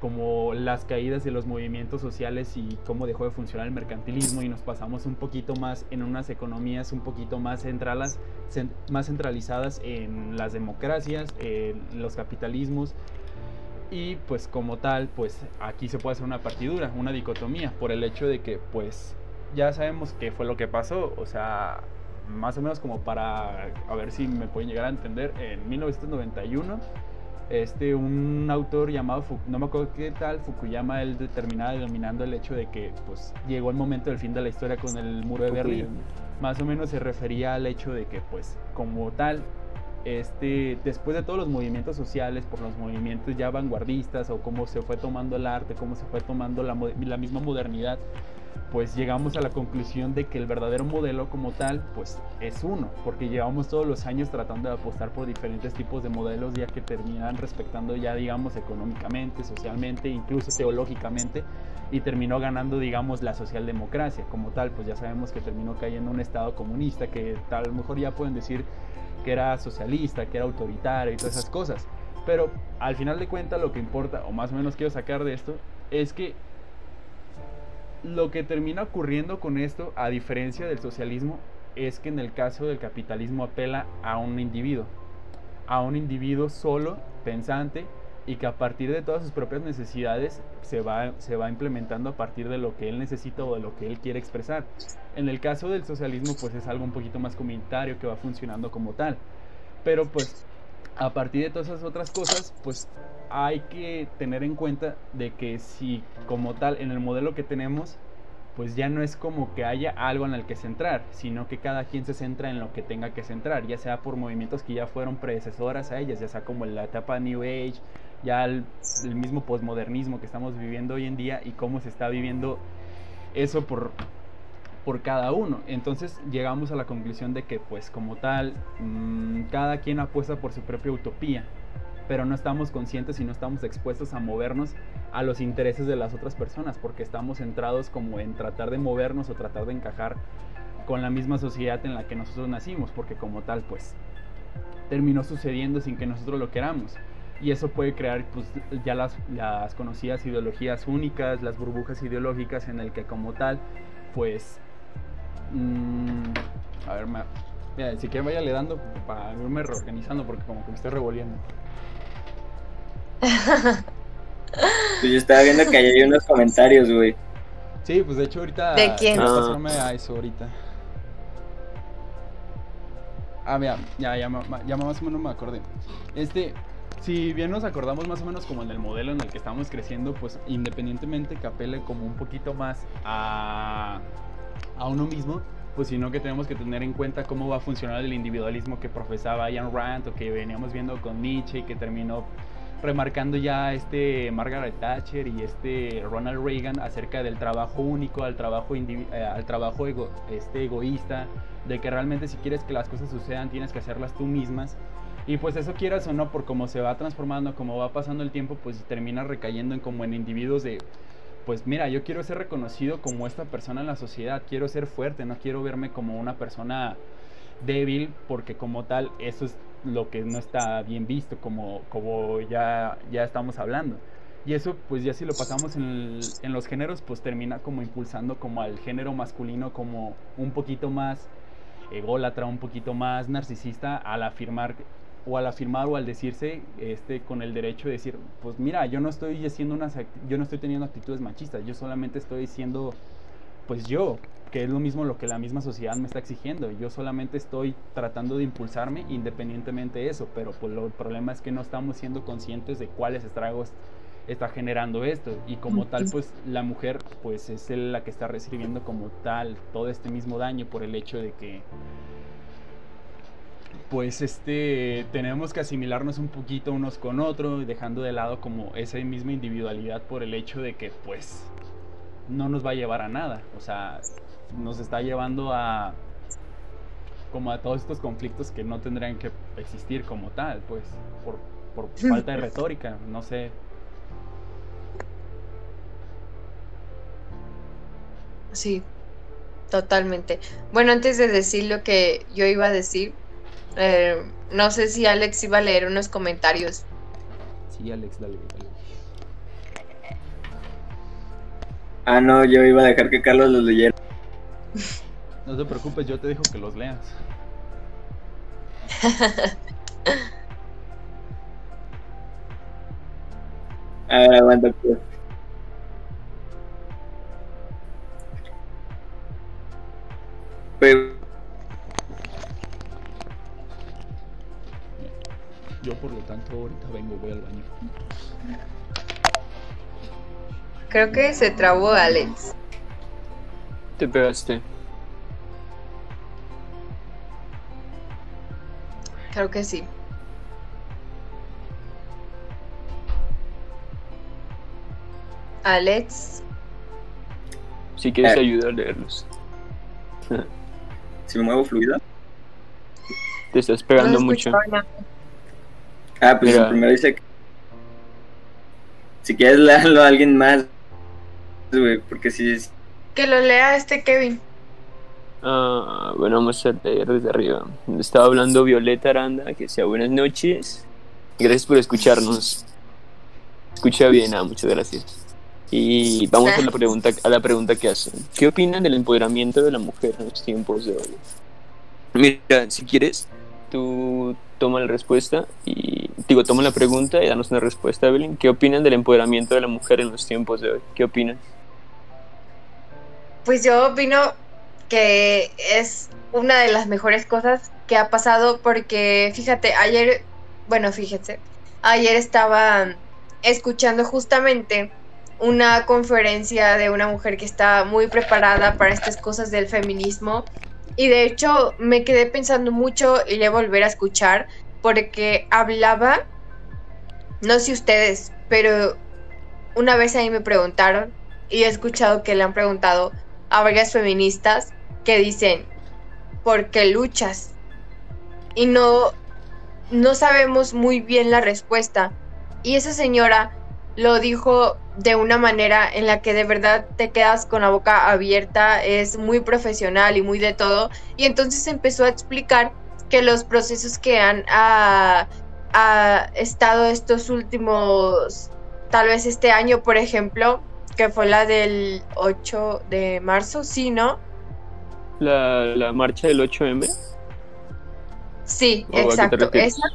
como las caídas de los movimientos sociales y cómo dejó de funcionar el mercantilismo y nos pasamos un poquito más en unas economías un poquito más centralas, más centralizadas en las democracias, en los capitalismos. Y pues como tal pues aquí se puede hacer una partidura, una dicotomía por el hecho de que pues ya sabemos qué fue lo que pasó, o sea, más o menos como para a ver si me pueden llegar a entender en 1991 este, un autor llamado, no me acuerdo qué tal, Fukuyama, él determinaba dominando el hecho de que pues, llegó el momento del fin de la historia con el muro de Berlín. Más o menos se refería al hecho de que, pues, como tal, este, después de todos los movimientos sociales, por los movimientos ya vanguardistas o cómo se fue tomando el arte, cómo se fue tomando la, la misma modernidad, pues llegamos a la conclusión de que el verdadero modelo como tal, pues es uno, porque llevamos todos los años tratando de apostar por diferentes tipos de modelos ya que terminan respectando ya, digamos, económicamente, socialmente, incluso teológicamente, y terminó ganando, digamos, la socialdemocracia como tal, pues ya sabemos que terminó cayendo un estado comunista, que tal mejor ya pueden decir que era socialista, que era autoritario y todas esas cosas. Pero al final de cuentas lo que importa, o más o menos quiero sacar de esto, es que lo que termina ocurriendo con esto, a diferencia del socialismo, es que en el caso del capitalismo apela a un individuo, a un individuo solo, pensante, y que a partir de todas sus propias necesidades se va, se va implementando a partir de lo que él necesita o de lo que él quiere expresar. En el caso del socialismo, pues es algo un poquito más comunitario que va funcionando como tal. Pero pues a partir de todas esas otras cosas, pues hay que tener en cuenta de que si como tal en el modelo que tenemos, pues ya no es como que haya algo en el que centrar, sino que cada quien se centra en lo que tenga que centrar, ya sea por movimientos que ya fueron predecesoras a ellas, ya sea como la etapa New Age, ya el, mismo posmodernismo que estamos viviendo hoy en día y cómo se está viviendo eso por por cada uno. Entonces llegamos a la conclusión de que pues como tal, mm, cada quien apuesta por su propia utopía, pero no estamos conscientes y no estamos expuestos a movernos a los intereses de las otras personas, porque estamos centrados como en tratar de movernos o tratar de encajar con la misma sociedad en la que nosotros nacimos, porque como tal pues terminó sucediendo sin que nosotros lo queramos. Y eso puede crear pues, ya las, las conocidas ideologías únicas, las burbujas ideológicas en el que como tal pues Mm, a ver, si quieren váyale dando para irme reorganizando porque como que me estoy revolviendo. Pues yo estaba viendo que ahí hay unos comentarios, güey. Sí, pues de hecho ahorita... ¿De quién? quiero Ah. a eso ahorita. Ah, mira, ya, ya, ya más o menos me acordé. Este, si bien nos acordamos más o menos como en el modelo en el que estamos creciendo, pues independientemente que apele como un poquito más a, a uno mismo, pues sino que tenemos que tener en cuenta cómo va a funcionar el individualismo que profesaba Ian Rand o que veníamos viendo con Nietzsche y que terminó remarcando ya este Margaret Thatcher y este Ronald Reagan acerca del trabajo único, al trabajo, eh, al trabajo este egoísta, de que realmente si quieres que las cosas sucedan tienes que hacerlas tú mismas. Y pues eso quieras o no, por cómo se va transformando, como va pasando el tiempo, pues termina recayendo en como en individuos de, pues mira, yo quiero ser reconocido como esta persona en la sociedad, quiero ser fuerte, no quiero verme como una persona débil, porque como tal eso es lo que no está bien visto, como, como ya, ya estamos hablando. Y eso, pues ya si lo pasamos en, en los géneros, pues termina como impulsando como al género masculino como un poquito más ególatra, un poquito más narcisista al afirmar o al afirmar o al decirse este con el derecho de decir, pues mira, yo no estoy haciendo unas yo no estoy teniendo actitudes machistas, yo solamente estoy siendo pues yo, que es lo mismo lo que la misma sociedad me está exigiendo. Yo solamente estoy tratando de impulsarme independientemente de eso, pero pues lo, el problema es que no estamos siendo conscientes de cuáles estragos está generando esto. Y como tal pues la mujer pues es la que está recibiendo como tal todo este mismo daño por el hecho de que pues este tenemos que asimilarnos un poquito unos con otros dejando de lado como esa misma individualidad por el hecho de que pues no nos va a llevar a nada. O sea nos está llevando a como a todos estos conflictos que no tendrían que existir como tal pues por, por falta de retórica no sé Sí, totalmente. Bueno, antes de decir lo que yo iba a decir, eh, no sé si Alex iba a leer unos comentarios. sí Alex dale, dale. Ah, no, yo iba a dejar que Carlos los leyera. (laughs) no te preocupes yo te dejo que los leas (laughs) A ver, aguanta, pues. Yo por lo tanto ahorita vengo voy al baño Creo que se trabó Alex. Te pegaste. Creo que sí. Alex, Si quieres Eh. ayuda a leerlos. (laughs) si me muevo fluido. Te estás no pegando mucho. nada. Ah, pues Mira. el primero dice que... Si quieres leerlo a alguien más, güey, porque si... Que lo lea este Kevin. Ah, bueno, vamos a leer desde arriba. Estaba hablando Violeta Aranda, que sea buenas noches. Gracias por escucharnos. Escucha bien, ah, muchas gracias. Y vamos a la pregunta, a la pregunta que hacen. ¿Qué opinan del empoderamiento de la mujer en los tiempos de hoy? Mira, si quieres, tú toma la respuesta y digo, toma la pregunta y danos una respuesta, Evelyn. ¿Qué opinan del empoderamiento de la mujer en los tiempos de hoy? ¿Qué opinan? Pues yo opino que es una de las mejores cosas que ha pasado porque fíjate, ayer, bueno, fíjense, ayer estaba escuchando justamente una conferencia de una mujer que está muy preparada para estas cosas del feminismo y de hecho me quedé pensando mucho y le volver a escuchar porque hablaba, no sé ustedes, pero una vez ahí me preguntaron y he escuchado que le han preguntado a varias feministas que dicen, ¿por qué luchas? Y no, no sabemos muy bien la respuesta. Y esa señora lo dijo de una manera en la que de verdad te quedas con la boca abierta, es muy profesional y muy de todo. Y entonces empezó a explicar que los procesos que han ah, ah, estado estos últimos, tal vez este año, por ejemplo, que fue la del 8 de marzo, sí, ¿no? La, la marcha del 8M. Sí, ¿O a qué te exacto. Esa-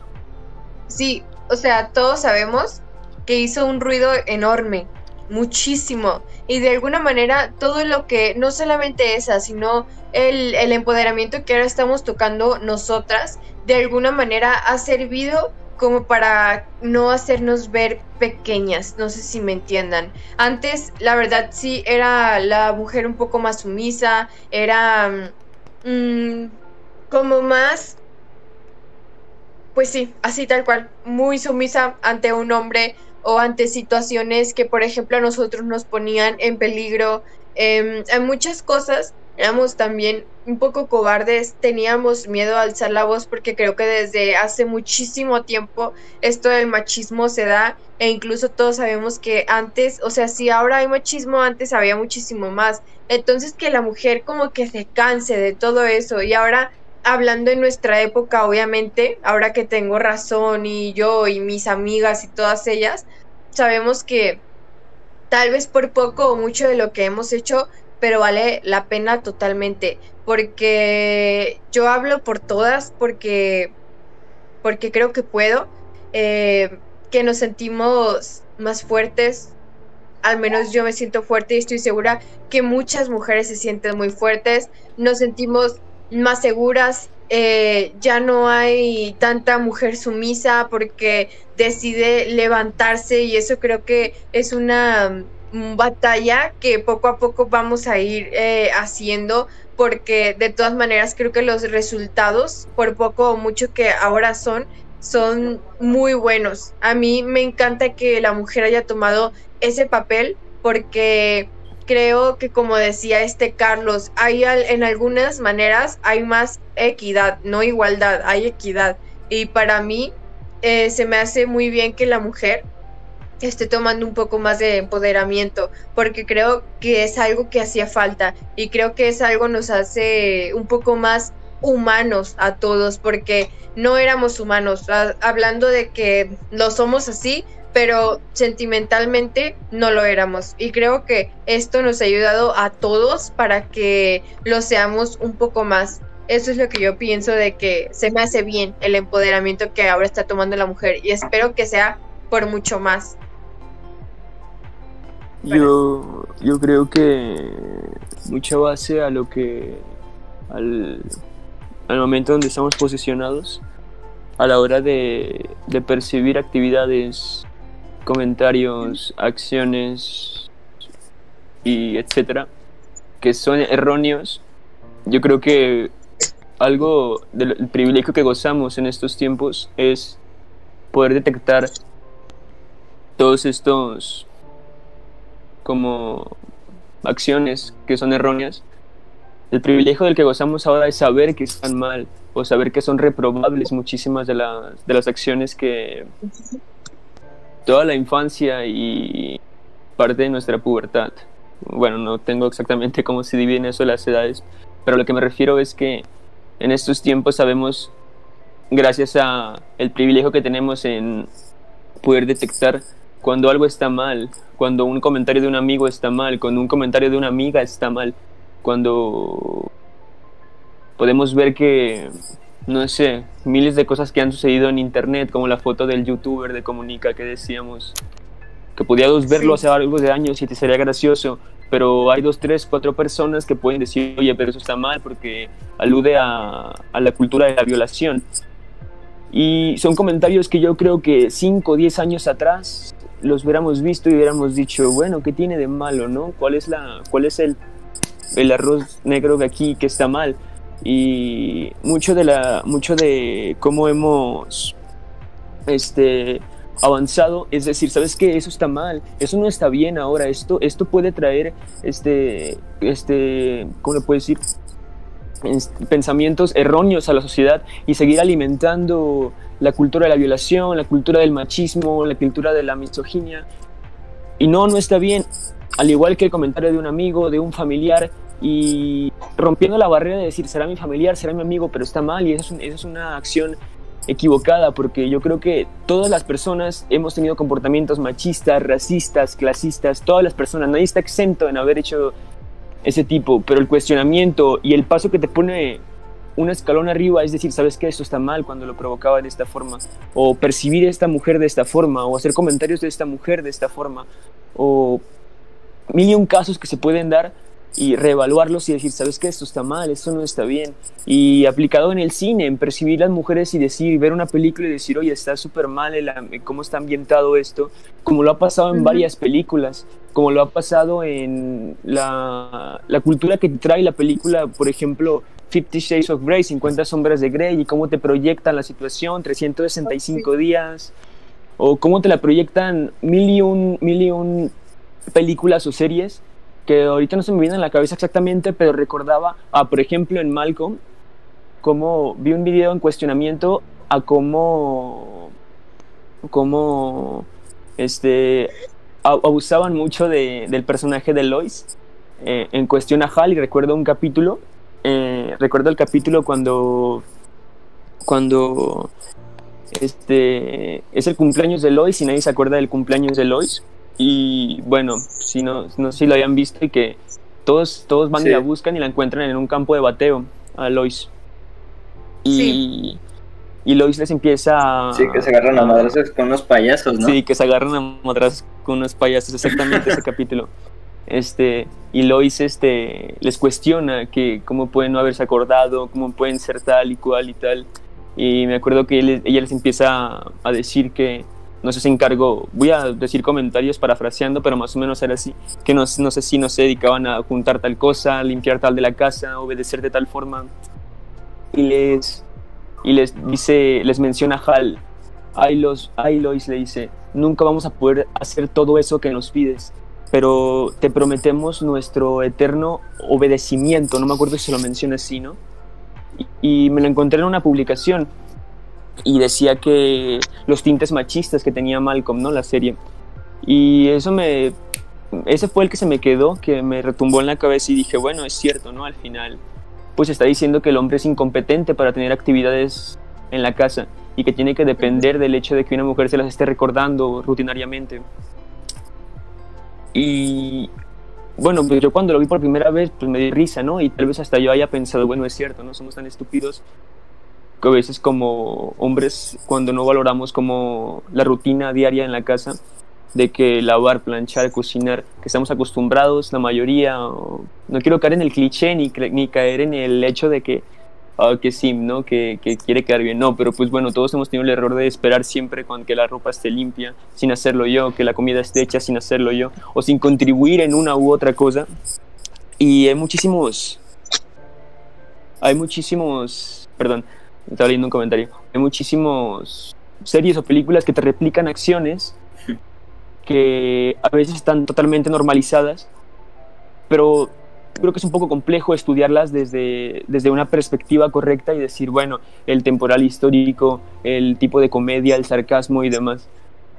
sí, o sea, todos sabemos que hizo un ruido enorme, muchísimo. Y de alguna manera, todo lo que, no solamente esa, sino el, el empoderamiento que ahora estamos tocando nosotras, de alguna manera ha servido como para no hacernos ver pequeñas, no sé si me entiendan. Antes, la verdad, sí, era la mujer un poco más sumisa, era mm, como más pues sí, así tal cual, muy sumisa ante un hombre o ante situaciones que, por ejemplo, a nosotros nos ponían en peligro. Em, en muchas cosas éramos también un poco cobardes, teníamos miedo a alzar la voz porque creo que desde hace muchísimo tiempo esto del machismo se da e incluso todos sabemos que antes, o sea, si ahora hay machismo, antes había muchísimo más. Entonces que la mujer como que se canse de todo eso y ahora hablando en nuestra época, obviamente, ahora que tengo razón y yo y mis amigas y todas ellas, sabemos que tal vez por poco o mucho de lo que hemos hecho, pero vale la pena totalmente, porque yo hablo por todas, porque, porque creo que puedo, eh, que nos sentimos más fuertes, al menos yo me siento fuerte y estoy segura que muchas mujeres se sienten muy fuertes, nos sentimos más seguras, eh, ya no hay tanta mujer sumisa porque decide levantarse y eso creo que es una batalla que poco a poco vamos a ir eh, haciendo porque de todas maneras creo que los resultados, por poco o mucho que ahora son, son muy buenos. A mí me encanta que la mujer haya tomado ese papel porque creo que como decía este Carlos, hay al- en algunas maneras hay más equidad, no igualdad, hay equidad. Y para mí eh, se me hace muy bien que la mujer esté tomando un poco más de empoderamiento, porque creo que es algo que hacía falta y creo que es algo nos hace un poco más humanos a todos, porque no éramos humanos, hablando de que lo somos así, pero sentimentalmente no lo éramos. Y creo que esto nos ha ayudado a todos para que lo seamos un poco más. Eso es lo que yo pienso de que se me hace bien el empoderamiento que ahora está tomando la mujer y espero que sea por mucho más. Yo, yo creo que mucha base a lo que al, al momento donde estamos posicionados a la hora de, de percibir actividades, comentarios, acciones y etcétera que son erróneos. Yo creo que algo del el privilegio que gozamos en estos tiempos es poder detectar todos estos como acciones que son erróneas. El privilegio del que gozamos ahora es saber que están mal o saber que son reprobables muchísimas de las, de las acciones que toda la infancia y parte de nuestra pubertad. Bueno, no tengo exactamente cómo se dividen eso las edades, pero lo que me refiero es que en estos tiempos sabemos, gracias a el privilegio que tenemos en poder detectar cuando algo está mal, cuando un comentario de un amigo está mal, cuando un comentario de una amiga está mal, cuando podemos ver que, no sé, miles de cosas que han sucedido en internet, como la foto del youtuber de Comunica que decíamos, que podíamos verlo Sí. hace algo de años y te sería gracioso, pero hay dos, tres, cuatro personas que pueden decir, oye, pero eso está mal porque alude a, a la cultura de la violación. Y son comentarios que yo creo que 5 o 10 años atrás los hubiéramos visto y hubiéramos dicho, bueno, ¿qué tiene de malo, no? ¿Cuál es, la, cuál es el, el arroz negro de aquí que está mal? Y mucho de, la, mucho de cómo hemos este, avanzado es decir, ¿sabes qué? Eso está mal, eso no está bien ahora, esto, esto puede traer, este, este, ¿cómo le puedo decir? Pensamientos erróneos a la sociedad y seguir alimentando la cultura de la violación, la cultura del machismo, la cultura de la misoginia. Y no, no está bien. Al igual que el comentario de un amigo, de un familiar, y rompiendo la barrera de decir, será mi familiar, será mi amigo, pero está mal y eso es, es una acción equivocada porque yo creo que todas las personas hemos tenido comportamientos machistas, racistas, clasistas, todas las personas, nadie está exento en haber hecho ese tipo, pero el cuestionamiento y el paso que te pone un escalón arriba, es decir, sabes que esto está mal cuando lo provocaba de esta forma, o percibir a esta mujer de esta forma, o hacer comentarios de esta mujer de esta forma, o mil y un casos que se pueden dar y reevaluarlos y decir, sabes que esto está mal, esto no está bien. Y aplicado en el cine, en percibir las mujeres y decir, ver una película y decir, oye, está súper mal el, cómo está ambientado esto, como lo ha pasado en varias películas, como lo ha pasado en la, la cultura que trae la película, por ejemplo, Fifty Shades of Grey, 50 sombras de Grey, y cómo te proyectan la situación, 365 días, o cómo te la proyectan mil y un, mil y un películas o series que ahorita no se me viene en la cabeza exactamente, pero recordaba, a, por ejemplo, en Malcolm, cómo vi un video en cuestionamiento a cómo, cómo este, abusaban mucho de, del personaje de Lois eh, en cuestión a Hal, y recuerdo un capítulo eh, recuerdo el capítulo cuando, cuando este, es el cumpleaños de Lois y nadie se acuerda del cumpleaños de Lois. Y bueno, si no, no sé si lo hayan visto y que todos, todos van y la buscan y la encuentran en un campo de bateo a Lois. Y, y Lois les empieza a... Sí, que se agarran a madrazos con unos payasos, ¿no? Sí, que se agarran a madrazos con unos payasos, exactamente ese (laughs) capítulo este, y Lois este, les cuestiona que cómo pueden no haberse acordado, cómo pueden ser tal y cual y tal. Y me acuerdo que ella les empieza a decir que no sé si encargó, voy a decir comentarios parafraseando, pero más o menos era así, que no, no sé si no se dedicaban a juntar tal cosa, limpiar tal de la casa, obedecer de tal forma. Y les, y les dice, les menciona Hal, ay, los, ay Lois le dice, nunca vamos a poder hacer todo eso que nos pides pero te prometemos nuestro eterno obedecimiento, no me acuerdo si se lo menciona así, ¿no? Y, me lo encontré en una publicación y decía que los tintes machistas que tenía Malcolm, ¿no? La serie. Y eso me... Ese fue el que se me quedó, que me retumbó en la cabeza y dije, bueno, es cierto, ¿no? Al final, pues está diciendo que el hombre es incompetente para tener actividades en la casa y que tiene que depender del hecho de que una mujer se las esté recordando rutinariamente. Y bueno, pues yo cuando lo vi por primera vez, pues me di risa, ¿no? Y tal vez hasta yo haya pensado, bueno, es cierto, no somos tan estúpidos que a veces como hombres, cuando no valoramos como la rutina diaria en la casa, de que lavar, planchar, cocinar, que estamos acostumbrados, la mayoría, no quiero caer en el cliché ni, ni caer en el hecho de que Ah, que sim, ¿no? Que, que, quiere quedar bien. No, pero pues bueno, todos hemos tenido el error de esperar siempre con que la ropa esté limpia, sin hacerlo yo, que la comida esté hecha sin hacerlo yo, o sin contribuir en una u otra cosa. Y hay muchísimos, hay muchísimos, perdón, estaba leyendo un comentario, hay muchísimos series o películas que te replican acciones que a veces están totalmente normalizadas, pero creo que es un poco complejo estudiarlas desde, desde una perspectiva correcta y decir, bueno, el temporal histórico, el tipo de comedia, el sarcasmo y demás.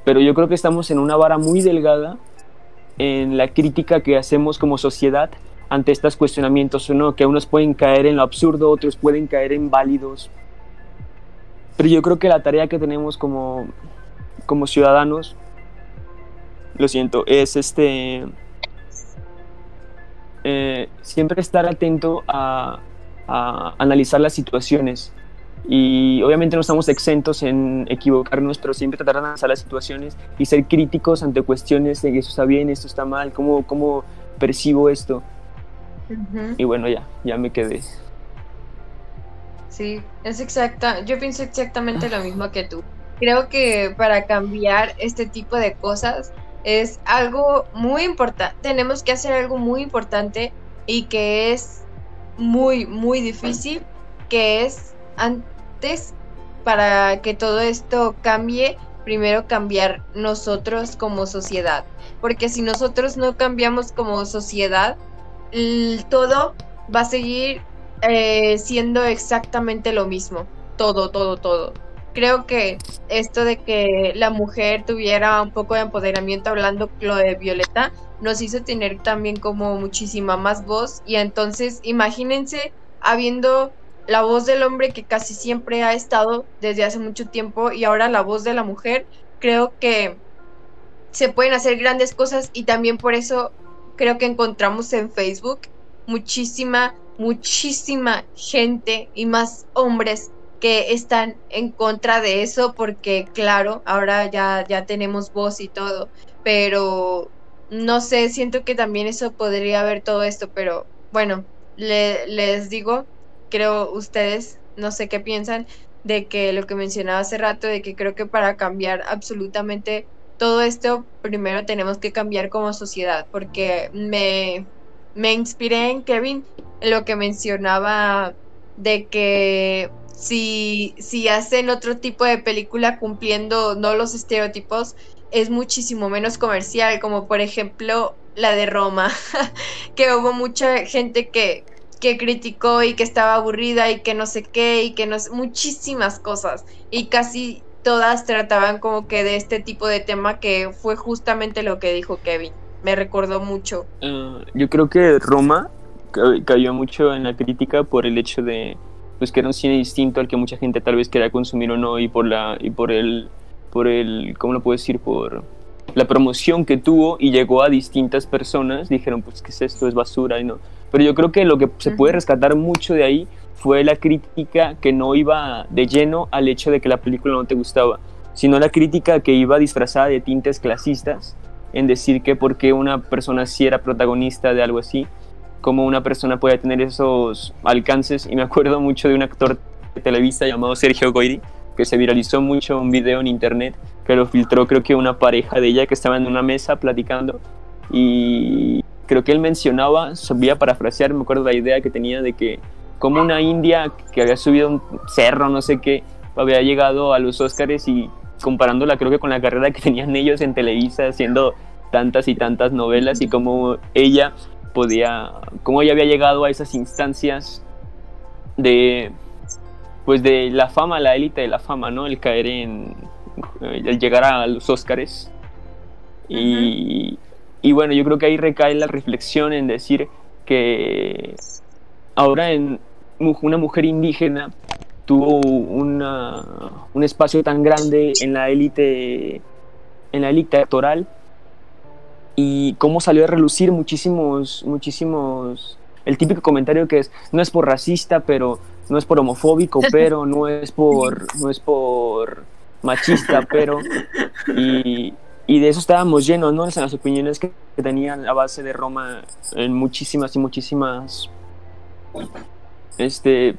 Pero yo creo que estamos en una vara muy delgada en la crítica que hacemos como sociedad ante estos cuestionamientos, ¿no? que unos pueden caer en lo absurdo, otros pueden caer en válidos. Pero yo creo que la tarea que tenemos como, como ciudadanos, lo siento, es este eh, siempre estar atento a, analizar las situaciones. Y obviamente no estamos exentos en equivocarnos, pero siempre tratar de analizar las situaciones y ser críticos ante cuestiones de que eso está bien, esto está mal, cómo, cómo percibo esto. Y bueno, ya, ya me quedé. Sí, es exacta. Yo pienso exactamente lo mismo que tú. Creo que para cambiar este tipo de cosas es algo muy importante, tenemos que hacer algo muy importante y que es muy, muy difícil, que es antes para que todo esto cambie, primero cambiar nosotros como sociedad, porque si nosotros no cambiamos como sociedad, todo va a seguir eh, siendo exactamente lo mismo, todo, todo, todo. Creo que esto de que la mujer tuviera un poco de empoderamiento hablando lo de Violeta nos hizo tener también como muchísima más voz. Y entonces imagínense habiendo la voz del hombre que casi siempre ha estado desde hace mucho tiempo y ahora la voz de la mujer, creo que se pueden hacer grandes cosas. Y también por eso creo que encontramos en Facebook muchísima, muchísima gente y más hombres que están en contra de eso porque claro, ahora ya, ya tenemos voz y todo, pero no sé, siento que también eso podría haber todo esto, pero bueno, les digo, creo ustedes, no sé qué piensan, de que lo que mencionaba hace rato, de que creo que para cambiar absolutamente todo esto, primero tenemos que cambiar como sociedad, porque me, me inspiré en Kevin, en lo que mencionaba de que si, si hacen otro tipo de película cumpliendo no los estereotipos, es muchísimo menos comercial, como por ejemplo la de Roma, (laughs) que hubo mucha gente que, que criticó y que estaba aburrida y que no sé qué y que no sé, muchísimas cosas y casi todas trataban como que de este tipo de tema que fue justamente lo que dijo Kevin. Me recordó mucho. Ah, yo creo que Roma cayó mucho en la crítica por el hecho de pues que era un cine distinto al que mucha gente tal vez quería consumir o no y por la y por el por el cómo lo puedo decir por la promoción que tuvo y llegó a distintas personas dijeron pues qué es esto es basura y no. Pero yo creo que lo que se puede rescatar mucho de ahí fue la crítica que no iba de lleno al hecho de que la película no te gustaba, sino la crítica que iba disfrazada de tintes clasistas, en decir que por qué una persona sí era protagonista de algo así, cómo una persona puede tener esos alcances. Y me acuerdo mucho de un actor de Televisa llamado Sergio Goyri, que se viralizó mucho un video en internet que lo filtró creo que una pareja de ella que estaba en una mesa platicando y creo que él mencionaba, voy a parafrasear, me acuerdo la idea que tenía de que como una india que había subido un cerro, no sé qué, había llegado a los Óscares y comparándola creo que con la carrera que (laughs) tenían ellos en Televisa haciendo tantas y tantas novelas y cómo ella podía, cómo ella había llegado a esas instancias de pues de la fama, la élite de la fama, ¿no? El caer en el llegar a los Óscares y y bueno, yo creo que ahí recae la reflexión en decir que ahora en una mujer indígena tuvo una, un espacio tan grande en la élite en la élite electoral y cómo salió a relucir muchísimos muchísimos el típico comentario que es no es por racista pero no es por homofóbico (laughs) pero no es por no es por machista pero y, y de eso estábamos llenos, ¿no? En las opiniones que, tenían a base de Roma en muchísimas y muchísimas este,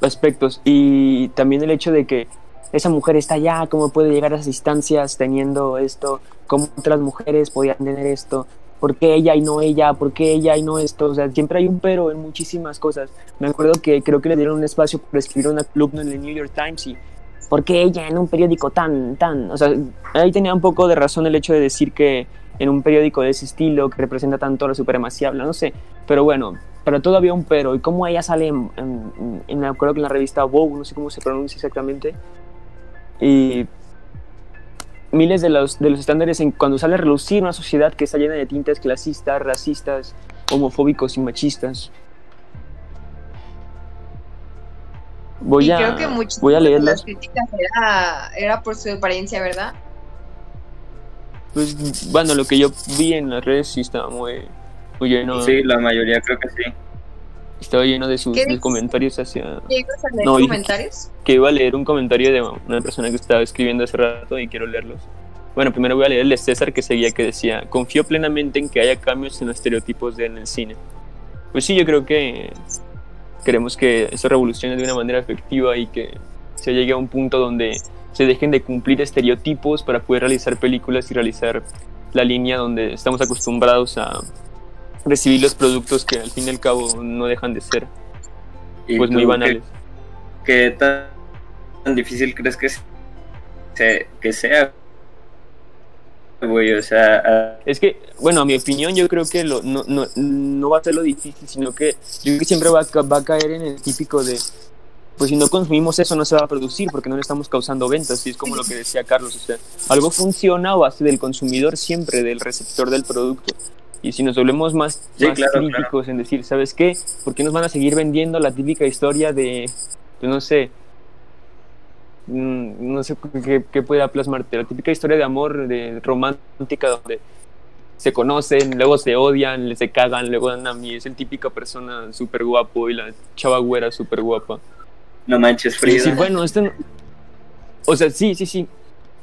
aspectos. Y también el hecho de que esa mujer está allá, cómo puede llegar a esas instancias teniendo esto, cómo otras mujeres podían tener esto, por qué ella y no ella, por qué ella y no esto, o sea, siempre hay un pero en muchísimas cosas. Me acuerdo que creo que le dieron un espacio para escribir una columna en el New York Times y ¿por qué ella en un periódico tan, tan? O sea, ahí tenía un poco de razón el hecho de decir que en un periódico de ese estilo, que representa tanto la supremacía, no sé, pero bueno, pero todavía un pero, y cómo ella sale en, en, acuerdo que en la revista Vogue, no sé cómo se pronuncia exactamente, y miles de los, de los estándares en cuando sale a relucir una sociedad que está llena de tintes clasistas, racistas, homofóbicos y machistas. Voy a, creo que voy a leerlas. Las críticas era, era por su apariencia, ¿verdad? Pues bueno, lo que yo vi en las redes sí estaba muy, lleno. Sí, la mayoría creo que sí. Estaba lleno de sus comentarios hacia. ¿Qué ibas a leer no, comentarios? Que iba a leer un comentario de una persona que estaba escribiendo hace rato y quiero leerlos. Bueno, primero voy a leer el de César que seguía que decía: Confío plenamente en que haya cambios en los estereotipos de en el cine. Pues sí, yo creo que Queremos que eso revolucione de una manera efectiva y que se llegue a un punto donde se dejen de cumplir estereotipos para poder realizar películas y realizar la línea donde estamos acostumbrados a recibir los productos que al fin y al cabo no dejan de ser pues muy banales. ¿Qué, tan difícil crees que, que sea o sea... Es que, bueno, a mi opinión yo creo que lo, no, no, no va a ser lo difícil, sino que yo creo que siempre va, va a caer en el típico de, pues si no consumimos eso no se va a producir porque no le estamos causando ventas, y es como lo que decía Carlos, o sea, algo funciona a base del consumidor siempre, del receptor del producto. Y si nos volvemos más, críticos en decir, ¿sabes qué? ¿Por qué nos van a seguir vendiendo la típica historia de, no sé, Mm, no sé qué, pueda plasmarte, la típica historia de amor de romántica donde se conocen, luego se odian, se cagan, luego dan a mí. Es el típica persona súper guapo y la chava güera súper guapa. No manches, Frida. decir, bueno, esto no- O sea, sí, sí, sí.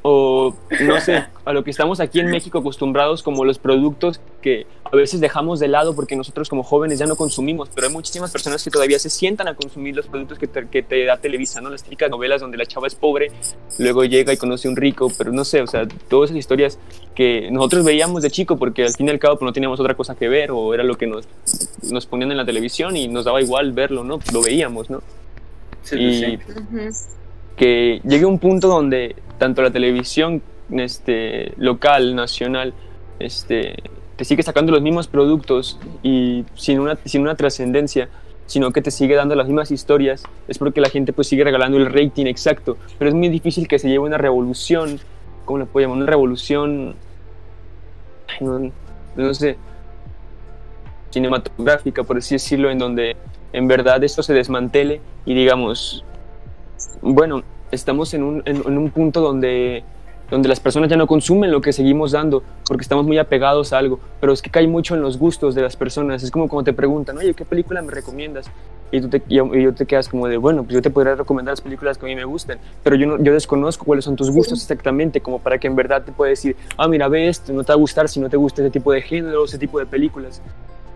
O no sé, a lo que estamos aquí en México acostumbrados como los productos que a veces dejamos de lado porque nosotros como jóvenes ya no consumimos, pero hay muchísimas personas que todavía se sientan a consumir los productos que te, que te da Televisa, ¿no? Las típicas novelas donde la chava es pobre, luego llega y conoce a un rico, pero no sé, o sea, todas esas historias que nosotros veíamos de chico porque al fin y al cabo pues, no teníamos otra cosa que ver o era lo que nos, nos ponían en la televisión y nos daba igual verlo, ¿no? Lo veíamos, ¿no? Sí, y sí. Que llegue un punto donde tanto la televisión este, local, nacional, este, te sigue sacando los mismos productos y sin una, sin una trascendencia, sino que te sigue dando las mismas historias, es porque la gente pues sigue regalando el rating exacto. Pero es muy difícil que se lleve una revolución, ¿cómo le puedo llamar? Una revolución, no sé, cinematográfica, por así decirlo, en donde en verdad esto se desmantele y digamos, bueno, estamos en un, en, en un punto donde, donde las personas ya no consumen lo que seguimos dando porque estamos muy apegados a algo, pero es que cae mucho en los gustos de las personas. Es como cuando te preguntan, oye, ¿qué película me recomiendas? Y tú te, y, yo te quedas como de, bueno, pues yo te podría recomendar las películas que a mí me gusten, pero yo, no, yo desconozco cuáles son tus gustos exactamente, como para que en verdad te pueda decir, ah, mira, ve esto, no te va a gustar si no te gusta ese tipo de género, ese tipo de películas.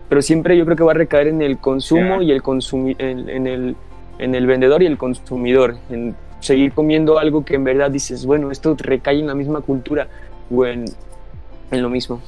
Pero siempre yo creo que va a recaer en el consumo y el consumi en, en el, en el vendedor y el consumidor, en seguir comiendo algo que en verdad dices, bueno, esto recae en la misma cultura o en, en lo mismo.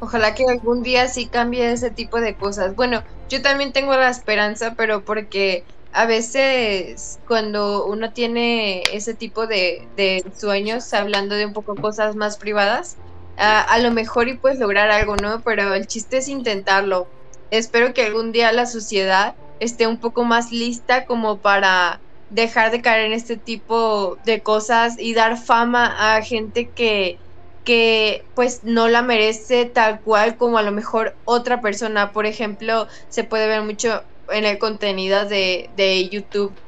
Ojalá que algún día sí cambie ese tipo de cosas. Bueno, yo también tengo la esperanza, pero porque a veces cuando uno tiene ese tipo de, de sueños, hablando de un poco cosas más privadas, a, a lo mejor y puedes lograr algo, ¿no? Pero el chiste es intentarlo. Espero que algún día la sociedad esté un poco más lista como para dejar de caer en este tipo de cosas y dar fama a gente que que pues no la merece tal cual como a lo mejor otra persona. Por ejemplo, se puede ver mucho en el contenido de, de YouTube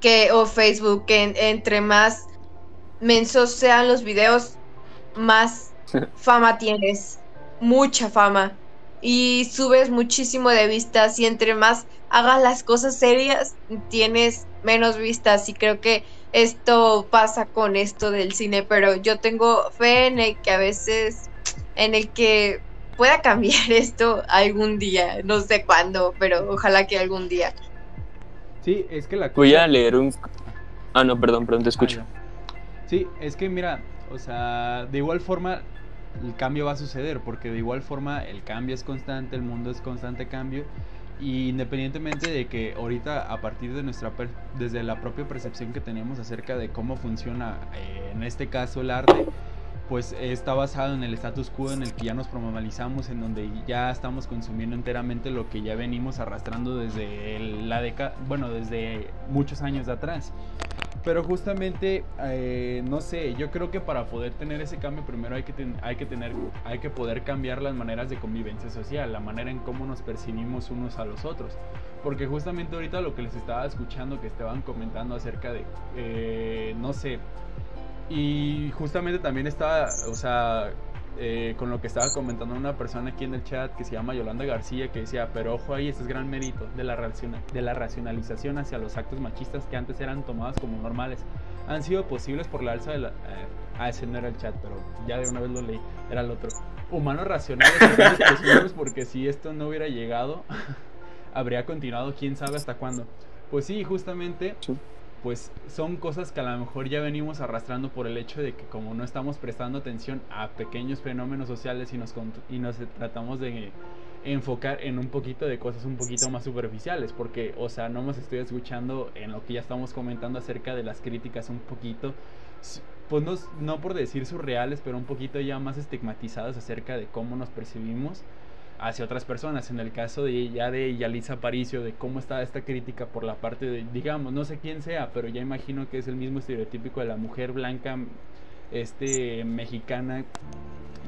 que, o Facebook, que en- entre más mensos sean los videos, más fama tienes, mucha fama. Y subes muchísimo de vistas y entre más hagas las cosas serias, tienes menos vistas. Y creo que esto pasa con esto del cine, pero yo tengo fe en el que a veces, en el que pueda cambiar (laughs) esto algún día, no sé cuándo, pero ojalá que algún día. Sí, es que la Voy cosa- a leer un... Ah, no, perdón, perdón, te escucho. Ah, ya. Sí, es que mira, o sea, de igual forma el cambio va a suceder, porque de igual forma el cambio es constante, el mundo es constante cambio, y independientemente de que ahorita a partir de nuestra desde la propia percepción que tenemos acerca de cómo funciona eh, en este caso el arte, pues está basado en el status quo en el que ya nos normalizamos, en donde ya estamos consumiendo enteramente lo que ya venimos arrastrando desde la década, bueno, desde muchos años atrás. Pero justamente, eh, no sé, yo creo que para poder tener ese cambio primero hay que, ten- hay, que tener, hay que poder cambiar las maneras de convivencia social, la manera en cómo nos percibimos unos a los otros. Porque justamente ahorita lo que les estaba escuchando que estaban comentando acerca de, eh, no sé, y justamente también estaba, o sea, eh, con lo que estaba comentando una persona aquí en el chat que se llama Yolanda García, que decía, pero ojo ahí, este es gran mérito de la, raciona- de la racionalización hacia los actos machistas que antes eran tomados como normales. Han sido posibles por la alza de la... eh, ah, ese no era el chat, pero ya de una vez lo leí, era el otro. Humanos racionales posibles porque si esto no hubiera llegado, (laughs) habría continuado quién sabe hasta cuándo. Pues sí, justamente Sí. Pues son cosas que a lo mejor ya venimos arrastrando por el hecho de que como no estamos prestando atención a pequeños fenómenos sociales y nos, y nos tratamos de enfocar en un poquito de cosas un poquito más superficiales, porque, o sea, no nos estoy escuchando en lo que ya estamos comentando acerca de las críticas un poquito, pues no, no por decir surreales, pero un poquito ya más estigmatizadas acerca de cómo nos percibimos hacia otras personas. En el caso de ya de Aparicio, de cómo está esta crítica por la parte de, digamos, no sé quién sea, pero ya imagino que es el mismo estereotípico de la mujer blanca, este, mexicana,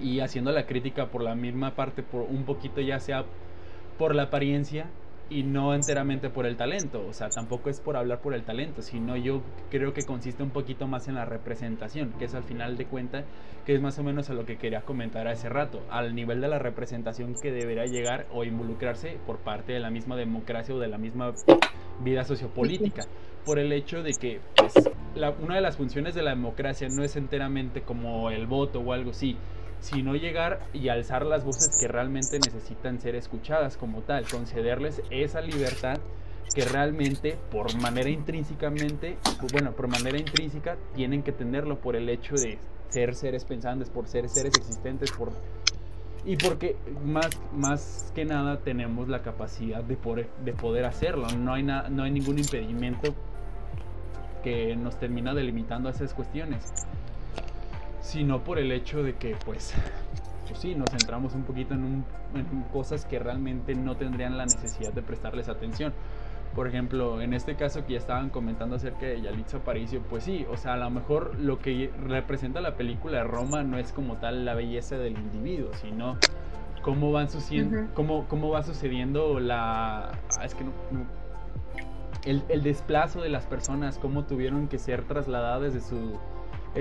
y haciendo la crítica por la misma parte, por un poquito ya sea por la apariencia, y no enteramente por el talento, o sea, tampoco es por hablar por el talento, sino yo creo que consiste un poquito más en la representación, que es al final de cuenta, que es más o menos a lo que quería comentar hace rato, al nivel de la representación que deberá llegar o involucrarse por parte de la misma democracia o de la misma vida sociopolítica, por el hecho de que pues, una de las funciones de la democracia no es enteramente como el voto o algo así, sino llegar y alzar las voces que realmente necesitan ser escuchadas como tal, concederles esa libertad que realmente por manera intrínsecamente, bueno, por manera intrínseca tienen que tenerlo por el hecho de ser seres pensantes, por ser seres existentes, por y porque más, más que nada tenemos la capacidad de poder, de poder hacerlo. No hay, no hay ningún impedimento que nos termina delimitando a esas cuestiones sino por el hecho de que pues, pues sí, nos centramos un poquito en, cosas que realmente no tendrían la necesidad de prestarles atención. Por ejemplo, en este caso que ya estaban comentando acerca de Yalitza Aparicio, pues sí, o sea, a lo mejor lo que representa la película de Roma no es como tal la belleza del individuo, sino cómo van sucediendo, cómo, cómo va sucediendo la... Ah, es que no, el, el desplazo de las personas, cómo tuvieron que ser trasladadas desde su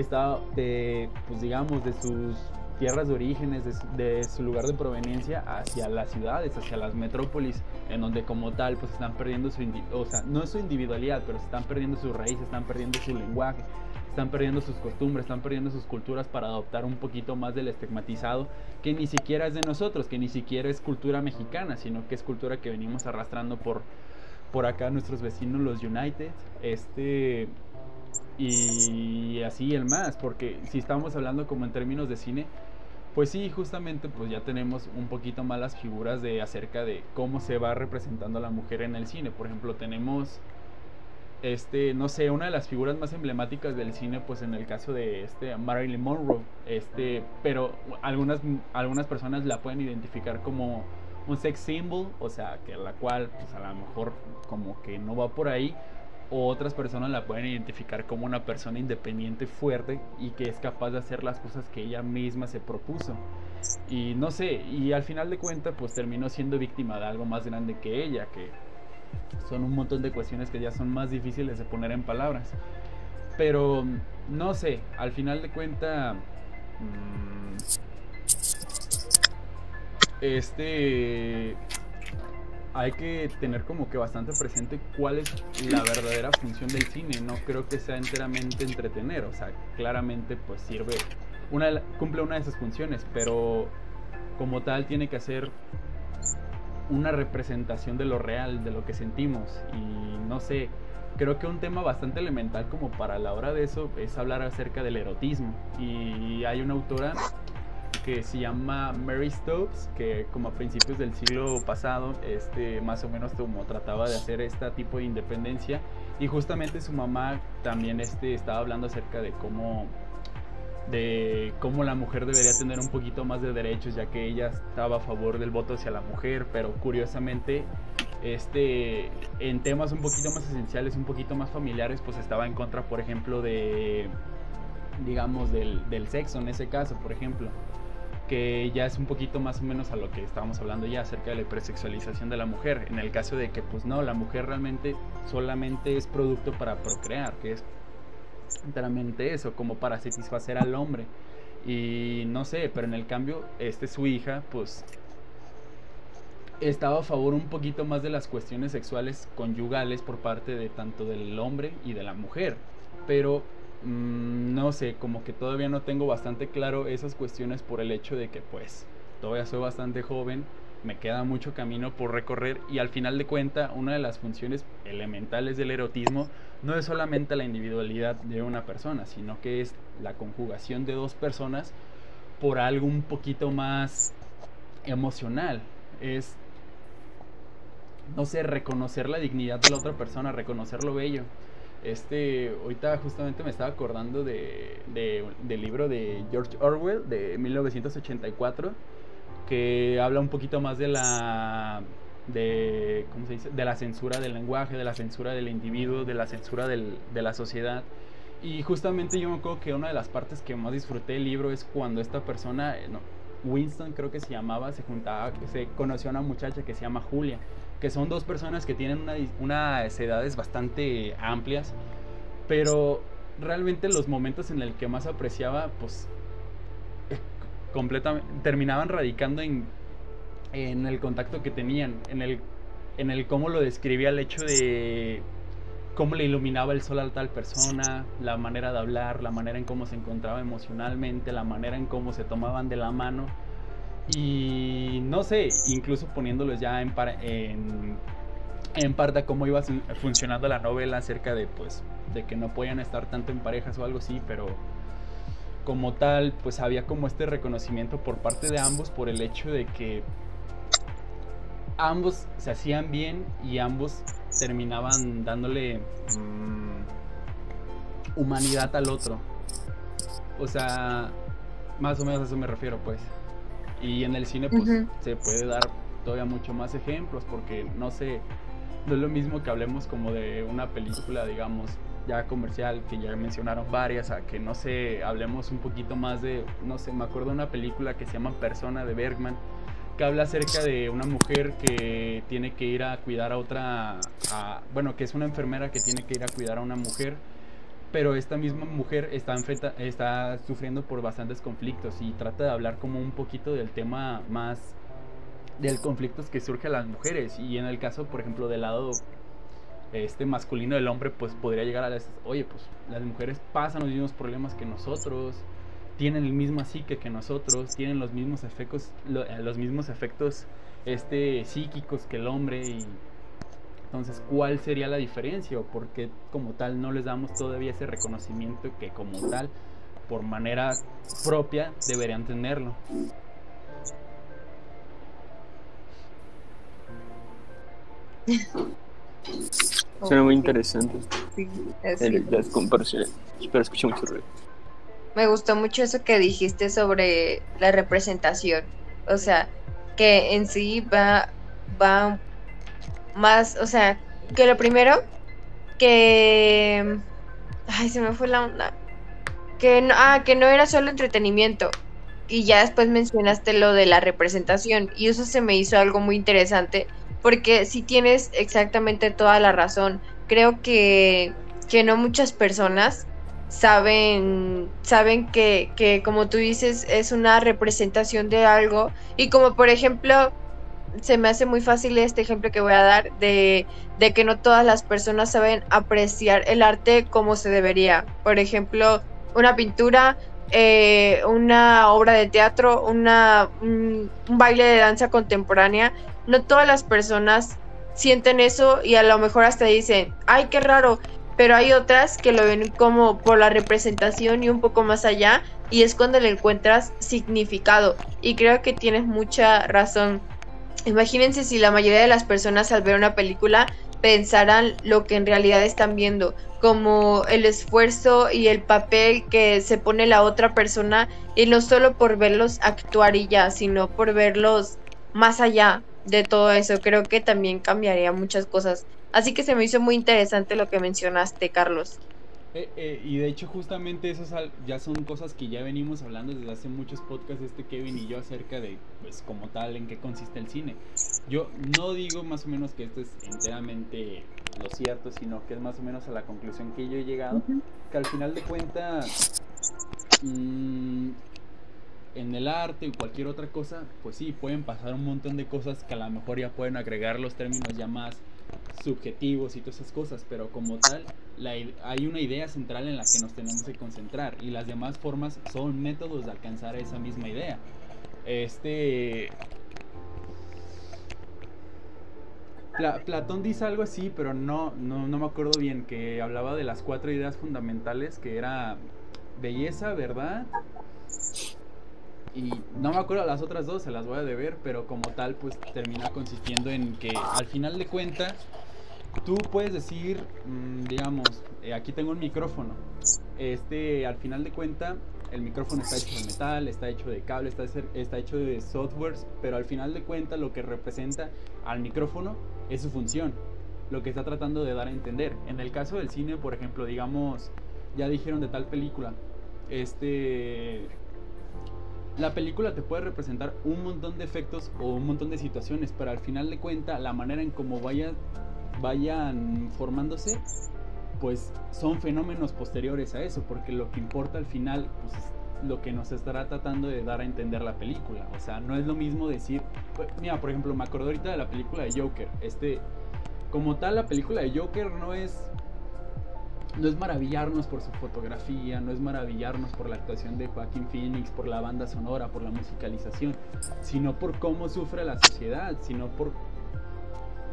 está de, pues digamos, de sus tierras de orígenes, de, su lugar de proveniencia hacia las ciudades, hacia las metrópolis, en donde como tal pues están perdiendo su, o sea, no su individualidad, pero se están perdiendo sus raíces, están perdiendo su lenguaje, están perdiendo sus costumbres, están perdiendo sus culturas para adoptar un poquito más del estigmatizado que ni siquiera es de nosotros, que ni siquiera es cultura mexicana, sino que es cultura que venimos arrastrando por, por acá nuestros vecinos los United, este y así el más, porque si estamos hablando como en términos de cine, pues sí, justamente pues ya tenemos un poquito más las figuras de acerca de cómo se va representando a la mujer en el cine. Por ejemplo, tenemos este, no sé, una de las figuras más emblemáticas del cine, pues en el caso de este Marilyn Monroe, este, pero algunas algunas personas la pueden identificar como un sex symbol, o sea, que la cual pues a lo mejor como que no va por ahí, o otras personas la pueden identificar como una persona independiente, fuerte y que es capaz de hacer las cosas que ella misma se propuso. Y no sé, y al final de cuentas pues terminó siendo víctima de algo más grande que ella, que son un montón de cuestiones que ya son más difíciles de poner en palabras. Pero no sé, al final de cuentas... Mm, este hay que tener como que bastante presente cuál es la verdadera función del cine. No creo que sea enteramente entretener, o sea, claramente pues sirve, una, cumple una de esas funciones, pero como tal tiene que hacer una representación de lo real, de lo que sentimos. Y no sé, creo que un tema bastante elemental como para la hora de eso es hablar acerca del erotismo. Y hay una autora que se llama Mary Stokes, que como a principios del siglo pasado, este, más o menos trataba de hacer este tipo de independencia. Y justamente su mamá también este, estaba hablando acerca de cómo de cómo la mujer debería tener un poquito más de derechos, ya que ella estaba a favor del voto hacia la mujer, pero curiosamente este en temas un poquito más esenciales, un poquito más familiares, pues estaba en contra, por ejemplo, de digamos del, del sexo en ese caso, por ejemplo que ya es un poquito más o menos a lo que estábamos hablando ya acerca de la hipersexualización de la mujer, en el caso de que pues no, la mujer realmente solamente es producto para procrear, que es enteramente eso, como para satisfacer al hombre. Y no sé, pero en el cambio, este su hija, pues estaba a favor un poquito más de las cuestiones sexuales conyugales por parte de tanto del hombre y de la mujer. Pero Mm, no sé, como que todavía no tengo bastante claro esas cuestiones por el hecho de que pues todavía soy bastante joven, me queda mucho camino por recorrer y al final de cuenta una de las funciones elementales del erotismo no es solamente la individualidad de una persona, sino que es la conjugación de dos personas por algo un poquito más emocional. Es, no sé, reconocer la dignidad de la otra persona, reconocer lo bello. Este, ahorita justamente me estaba acordando de, del libro de George Orwell de 1984 que habla un poquito más de la de ¿cómo se dice? de la censura del lenguaje, de la censura del individuo, de la censura de la sociedad. Y justamente yo me acuerdo que una de las partes que más disfruté del libro es cuando esta persona, eh, Winston creo que se llamaba, se juntaba, se conoció a una muchacha que se llama Julia que son dos personas que tienen una, unas edades bastante amplias, pero realmente los momentos en el que más apreciaba, pues completamente terminaban radicando en, en el contacto que tenían, en el, en el cómo lo describía el hecho de cómo le iluminaba el sol a tal persona, la manera de hablar, la manera en cómo se encontraba emocionalmente, la manera en cómo se tomaban de la mano. Y no sé, incluso poniéndolos ya en, en, en parte cómo iba funcionando la novela acerca de pues de que no podían estar tanto en parejas o algo así, pero como tal, pues había como este reconocimiento por parte de ambos por el hecho de que ambos se hacían bien y ambos terminaban dándole mm, humanidad al otro. O sea, más o menos a eso me refiero, pues. Y en el cine, pues, se puede dar todavía mucho más ejemplos, porque no sé, no es lo mismo que hablemos como de una película, digamos, ya comercial, que ya mencionaron varias, a que no sé, hablemos un poquito más de, no sé, me acuerdo de una película que se llama Persona de Bergman, que habla acerca de una mujer que tiene que ir a cuidar a otra, bueno, que es una enfermera que tiene que ir a cuidar a una mujer, pero esta misma mujer está, sufriendo por bastantes conflictos y trata de hablar como un poquito del tema más del conflictos que surge a las mujeres. Y en el caso, por ejemplo, del lado este masculino del hombre, pues podría llegar a las, oye, pues las mujeres pasan los mismos problemas que nosotros, tienen el mismo psique que nosotros, tienen los mismos efectos, eh, los mismos efectos este, psíquicos que el hombre y entonces, ¿cuál sería la diferencia? ¿O por qué como tal no les damos todavía ese reconocimiento que como tal, por manera propia, deberían tenerlo? (laughs) Suena muy interesante. Sí, es Espero escuchar mucho ruido. Me gustó mucho eso que dijiste sobre la representación. O sea, que en sí va, va más, o sea, que lo primero, que... Ay, se me fue la onda. Que no, ah, que no era solo entretenimiento. Y ya después mencionaste lo de la representación. Y eso se me hizo algo muy interesante porque si tienes exactamente toda la razón. Creo que, que no muchas personas saben, saben que, que, como tú dices, es una representación de algo. Y como por ejemplo, se me hace muy fácil este ejemplo que voy a dar de, de que no todas las personas saben apreciar el arte como se debería. Por ejemplo, una pintura, eh, una obra de teatro, una, un, baile de danza contemporánea no todas las personas sienten eso y a lo mejor hasta dicen, ay, qué raro, pero hay otras que lo ven como por la representación y un poco más allá y es cuando le encuentras significado y creo que tienes mucha razón. Imagínense si la mayoría de las personas al ver una película pensaran lo que en realidad están viendo, como el esfuerzo y el papel que se pone la otra persona y no solo por verlos actuar y ya, sino por verlos más allá, de todo eso. Creo que también cambiaría muchas cosas. Así que se me hizo muy interesante lo que mencionaste, Carlos. Eh, eh, y de hecho justamente eso ya son cosas que ya venimos hablando desde hace muchos podcasts este Kevin y yo acerca de pues como tal en qué consiste el cine. Yo no digo más o menos que esto es enteramente lo cierto, sino que es más o menos a la conclusión que yo he llegado, que al final de cuentas mmm, en el arte o cualquier otra cosa, pues sí, pueden pasar un montón de cosas que a lo mejor ya pueden agregar los términos ya más subjetivos y todas esas cosas, pero como tal hay una idea central en la que nos tenemos que concentrar y las demás formas son métodos de alcanzar esa misma idea. Este Platón dice algo así, pero no, no, no me acuerdo bien, que hablaba de las cuatro ideas fundamentales, que era belleza, verdad, y no me acuerdo las otras dos, se las voy a deber, pero como tal, pues termina consistiendo en que al final de cuentas, tú puedes decir, mm, digamos, eh, aquí tengo un micrófono. Este, al final de cuentas, el micrófono está hecho de metal, está hecho de cable, está, está hecho de softwares, pero al final de cuentas lo que representa al micrófono es su función, lo que está tratando de dar a entender. En el caso del cine, por ejemplo, digamos, ya dijeron de tal película, este la película te puede representar un montón de efectos o un montón de situaciones, pero al final de cuentas la manera en cómo vaya, vayan formándose, pues son fenómenos posteriores a eso, porque lo que importa al final pues, es lo que nos estará tratando de dar a entender la película. O sea, no es lo mismo decir, pues, mira, por ejemplo, me acuerdo ahorita de la película de Joker. Este, como tal, la película de Joker no es no es maravillarnos por su fotografía, no es maravillarnos por la actuación de Joaquín Phoenix, por la banda sonora, por la musicalización, sino por cómo sufre la sociedad, sino por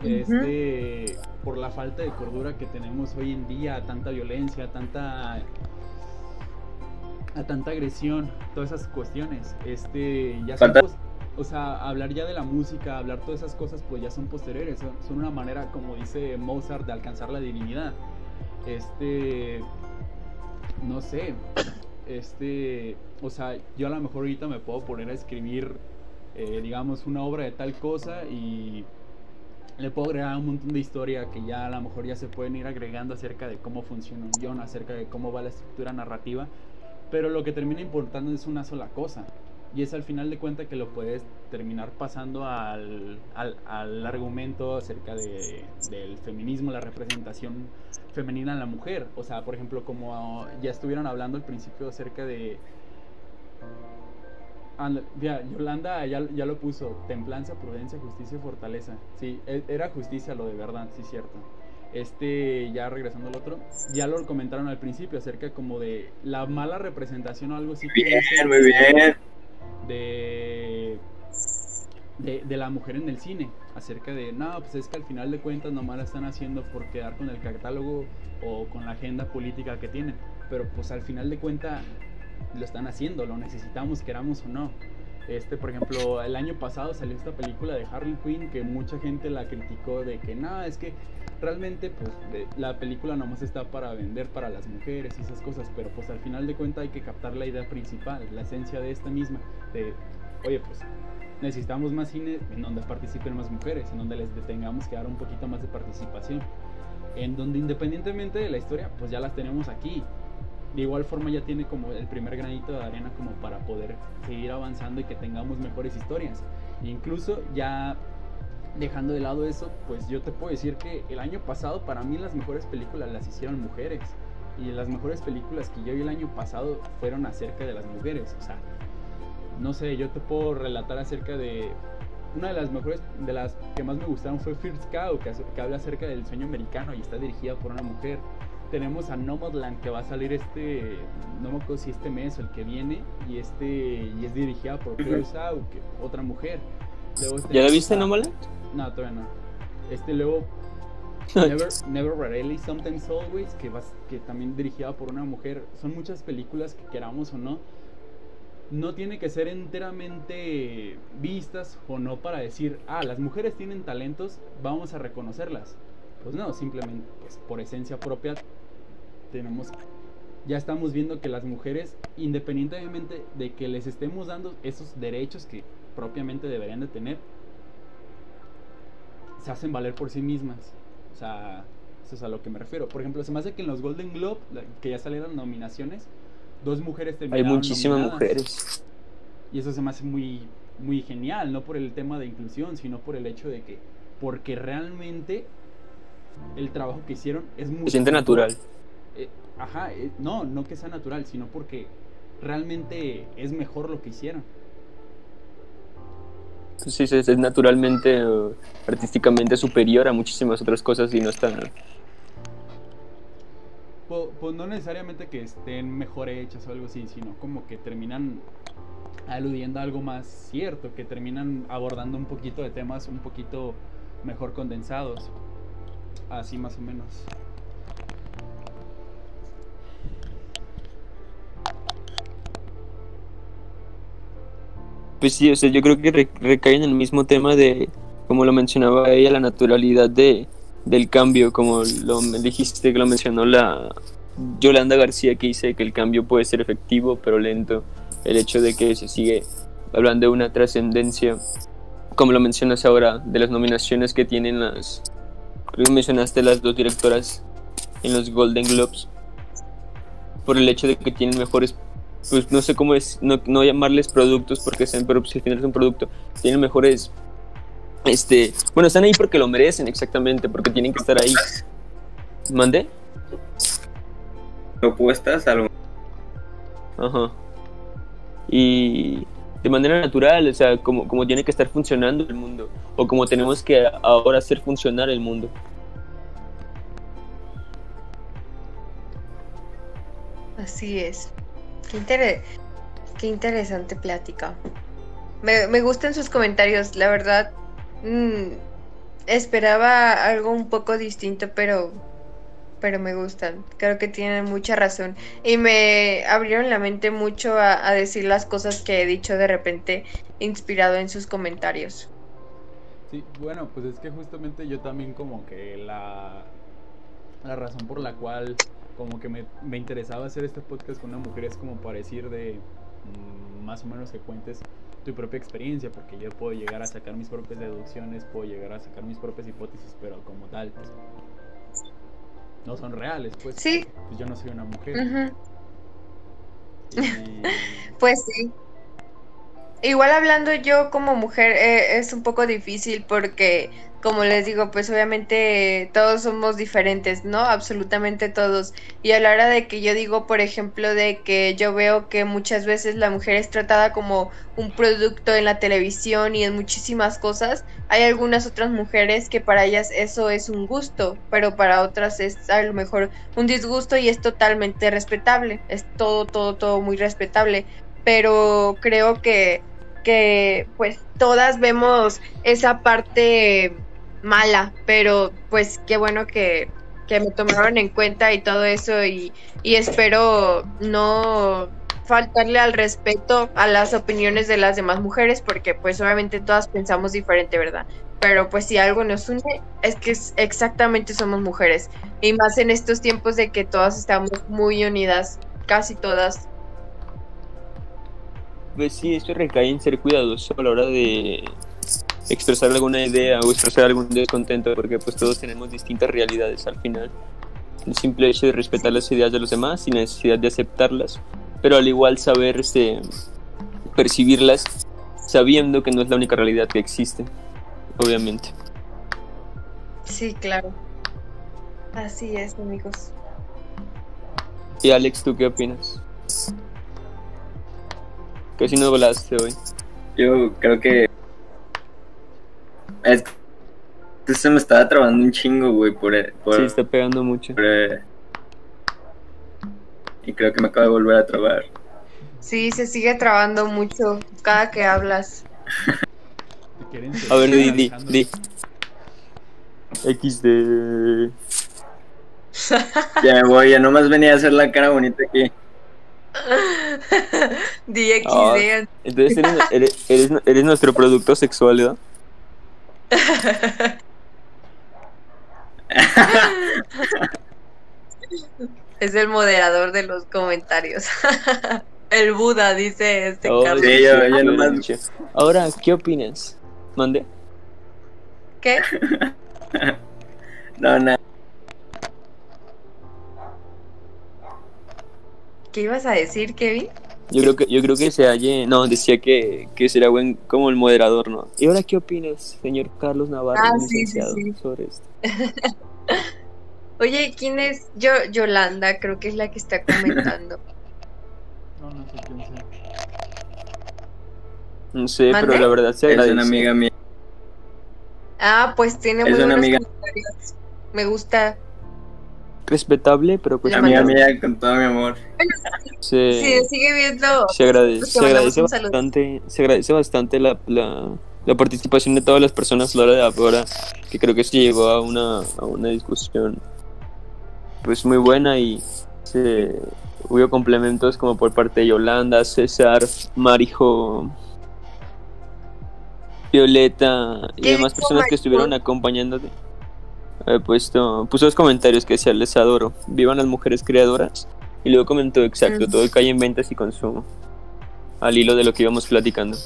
este por la falta de cordura que tenemos hoy en día, tanta violencia, tanta a tanta agresión, todas esas cuestiones, este ya son, o sea, hablar ya de la música, hablar todas esas cosas, pues ya son posteriores, son una manera, como dice Mozart, de alcanzar la divinidad este, no sé, este, o sea, yo a lo mejor ahorita me puedo poner a escribir, eh, digamos, una obra de tal cosa y le puedo agregar un montón de historia que ya a lo mejor ya se pueden ir agregando acerca de cómo funciona un guion, acerca de cómo va la estructura narrativa, pero lo que termina importando es una sola cosa, y es al final de cuentas que lo puedes terminar pasando al, al, argumento acerca de, del feminismo, la representación femenina en la mujer. O sea, por ejemplo, como ya estuvieron hablando al principio acerca de... ya, Yolanda ya, ya, lo puso, templanza, prudencia, justicia y fortaleza. Sí, e, era justicia lo de verdad, sí, cierto. Este, ya regresando al otro, ya lo comentaron al principio acerca como de la mala representación o algo así. Bien, muy bien de, de, la mujer en el cine, acerca de, no, pues es que al final de cuentas nomás la están haciendo por quedar con el catálogo o con la agenda política que tienen, pero pues al final de cuentas lo están haciendo, lo necesitamos, queramos o no. Este, por ejemplo, el año pasado salió esta película de Harley Quinn que mucha gente la criticó de que no, es que realmente pues la película nomás está para vender para las mujeres y esas cosas, pero pues al final de cuentas hay que captar la idea principal, la esencia de esta misma, de, oye pues necesitamos más cine en donde participen más mujeres, en donde les tengamos que dar un poquito más de participación, en donde independientemente de la historia pues ya las tenemos aquí, de igual forma ya tiene como el primer granito de arena como para poder seguir avanzando y que tengamos mejores historias. Incluso ya dejando de lado eso, pues yo te puedo decir que el año pasado para mí las mejores películas las hicieron mujeres. Y las mejores películas que yo vi el año pasado fueron acerca de las mujeres. O sea, no sé, yo te puedo relatar acerca de... Una de las mejores, de las que más me gustaron fue First Cow, que, que habla acerca del sueño americano y está dirigida por una mujer tenemos a Nomadland que va a salir este, no me acuerdo si este mes o el que viene, y este y es dirigida por Claire Sau, otra mujer. ¿Ya la viste Nomadland? No, todavía no. Este luego (laughs) Never, Never Rarely Sometimes Always, que también dirigida por una mujer. Son muchas películas que queramos o no. No tiene que ser enteramente vistas o no para decir, ah, las mujeres tienen talentos, vamos a reconocerlas. Pues no, simplemente pues, por esencia propia tenemos ya estamos viendo que las mujeres, independientemente de que les estemos dando esos derechos que propiamente deberían de tener, se hacen valer por sí mismas. O sea, eso es a lo que me refiero. Por ejemplo, se me hace que en los Golden Globe, que ya salieron nominaciones, dos mujeres terminaron Hay muchísimas mujeres. Y eso se me hace muy, muy genial, no por el tema de inclusión, sino por el hecho de que, porque realmente el trabajo que hicieron es muy... Se siente natural. Eh, ajá, eh, no, no que sea natural, sino porque realmente es mejor lo que hicieron. Sí, es, naturalmente, artísticamente superior a muchísimas otras cosas y no está... Pues, pues, no necesariamente que estén mejor hechas o algo así, sino como que terminan aludiendo a algo más cierto, que terminan abordando un poquito de temas un poquito mejor condensados. Así más o menos. Pues sí, o sea, yo creo que recae en el mismo tema de, como lo mencionaba ella, la naturalidad de, del cambio, como lo dijiste que lo mencionó la Yolanda García, que dice que el cambio puede ser efectivo, pero lento. El hecho de que se sigue hablando de una trascendencia, como lo mencionas ahora, de las nominaciones que tienen las, mencionaste las dos directoras en los Golden Globes por el hecho de que tienen mejores pues no sé cómo es, no, no llamarles productos porque sean, pero si al final es un producto, tienen mejores, este, bueno, están ahí porque lo merecen exactamente, porque tienen que estar ahí. ¿Mandé? Propuestas a lo Ajá. Y de manera natural, o sea, como, como tiene que estar funcionando el mundo, o como tenemos que ahora hacer funcionar el mundo. Así es. Qué, inter- qué interesante plática. Me, me gustan sus comentarios, la verdad. mm, esperaba algo un poco distinto, pero, pero me gustan. Creo que tienen mucha razón. Y me abrieron la mente mucho a, a decir las cosas que he dicho de repente, inspirado en sus comentarios. Sí, bueno, pues es que justamente yo también como que la, la razón por la cual como que me, me interesaba hacer este podcast con una mujer es como para decir de mm, más o menos que cuentes tu propia experiencia, porque yo puedo llegar a sacar mis propias deducciones, puedo llegar a sacar mis propias hipótesis, pero como tal, pues, no son reales, pues, Sí. pues yo no soy una mujer. Y- (laughs) Pues sí. Igual hablando yo como mujer eh, es un poco difícil porque, como les digo, pues obviamente todos somos diferentes, ¿no? Absolutamente todos. Y a la hora de que yo digo, por ejemplo, de que yo veo que muchas veces la mujer es tratada como un producto en la televisión y en muchísimas cosas, hay algunas otras mujeres que para ellas eso es un gusto, pero para otras es a lo mejor un disgusto y es totalmente respetable. Es todo, todo, todo muy respetable pero creo que, que pues todas vemos esa parte mala, pero pues qué bueno que, que me tomaron en cuenta y todo eso y, y espero no faltarle al respeto a las opiniones de las demás mujeres porque pues obviamente todas pensamos diferente, ¿verdad? Pero pues si algo nos une es que exactamente somos mujeres y más en estos tiempos de que todas estamos muy unidas, casi todas. Pues sí, esto recae en ser cuidadoso a la hora de expresar alguna idea o expresar algún descontento, porque pues todos tenemos distintas realidades al final. El simple hecho de respetar las ideas de los demás sin necesidad de aceptarlas, pero al igual saber este, percibirlas sabiendo que no es la única realidad que existe, obviamente. Sí, claro. Así es, amigos. Y Alex, ¿tú qué opinas? Casi no volaste hoy. Yo creo que. Es que se me estaba trabando un chingo, güey, por. por, Sí, está pegando mucho. por, eh, Y creo que me acaba de volver a trabar. Sí, se sigue trabando mucho cada que hablas. ¿te (laughs) quieren A ver, di, di, di. XD. (laughs) Ya me voy, ya nomás venía a hacer la cara bonita aquí. DXD. Ah. Entonces eres, eres, eres, eres nuestro producto sexual, ¿verdad? (laughs) Es el moderador de los comentarios. (laughs) el Buda, dice este Oh, Carlos. sí, nomás- dicho. Ahora, ¿qué opinas? Mande. ¿Qué? (laughs) No, nada. ¿Qué ibas a decir, Kevin? Yo creo que, yo creo que se halle. No, decía que, que será buen como el moderador, ¿no? ¿Y ahora qué opinas, señor Carlos Navarro, Ah, sí, sí, sí. sobre esto? (laughs) Oye, ¿quién es? Yo, Yolanda, creo que es la que está comentando. (laughs) No, no sé quién sea. No sé, ¿Mande? pero la verdad se Es agradece. una amiga mía. Ah, pues tiene Es muy una buenos amiga. comentarios. Me gusta. Respetable, pero pues Amiga mía con todo mi amor. se, Sí, sigue viendo. se agradece, se agradece bastante, se agradece bastante la, la, la participación de todas las personas a la hora de ahora, que creo que se llegó a una, a una discusión pues muy buena y se, hubo complementos como por parte de Yolanda, César, Marijo, Violeta y ¿Qué demás personas que estuvieron acompañándote. He puesto, puso dos comentarios que decía les adoro, vivan las mujeres creadoras y luego comentó exacto, todo cae en ventas y consumo. Al hilo de lo que íbamos platicando.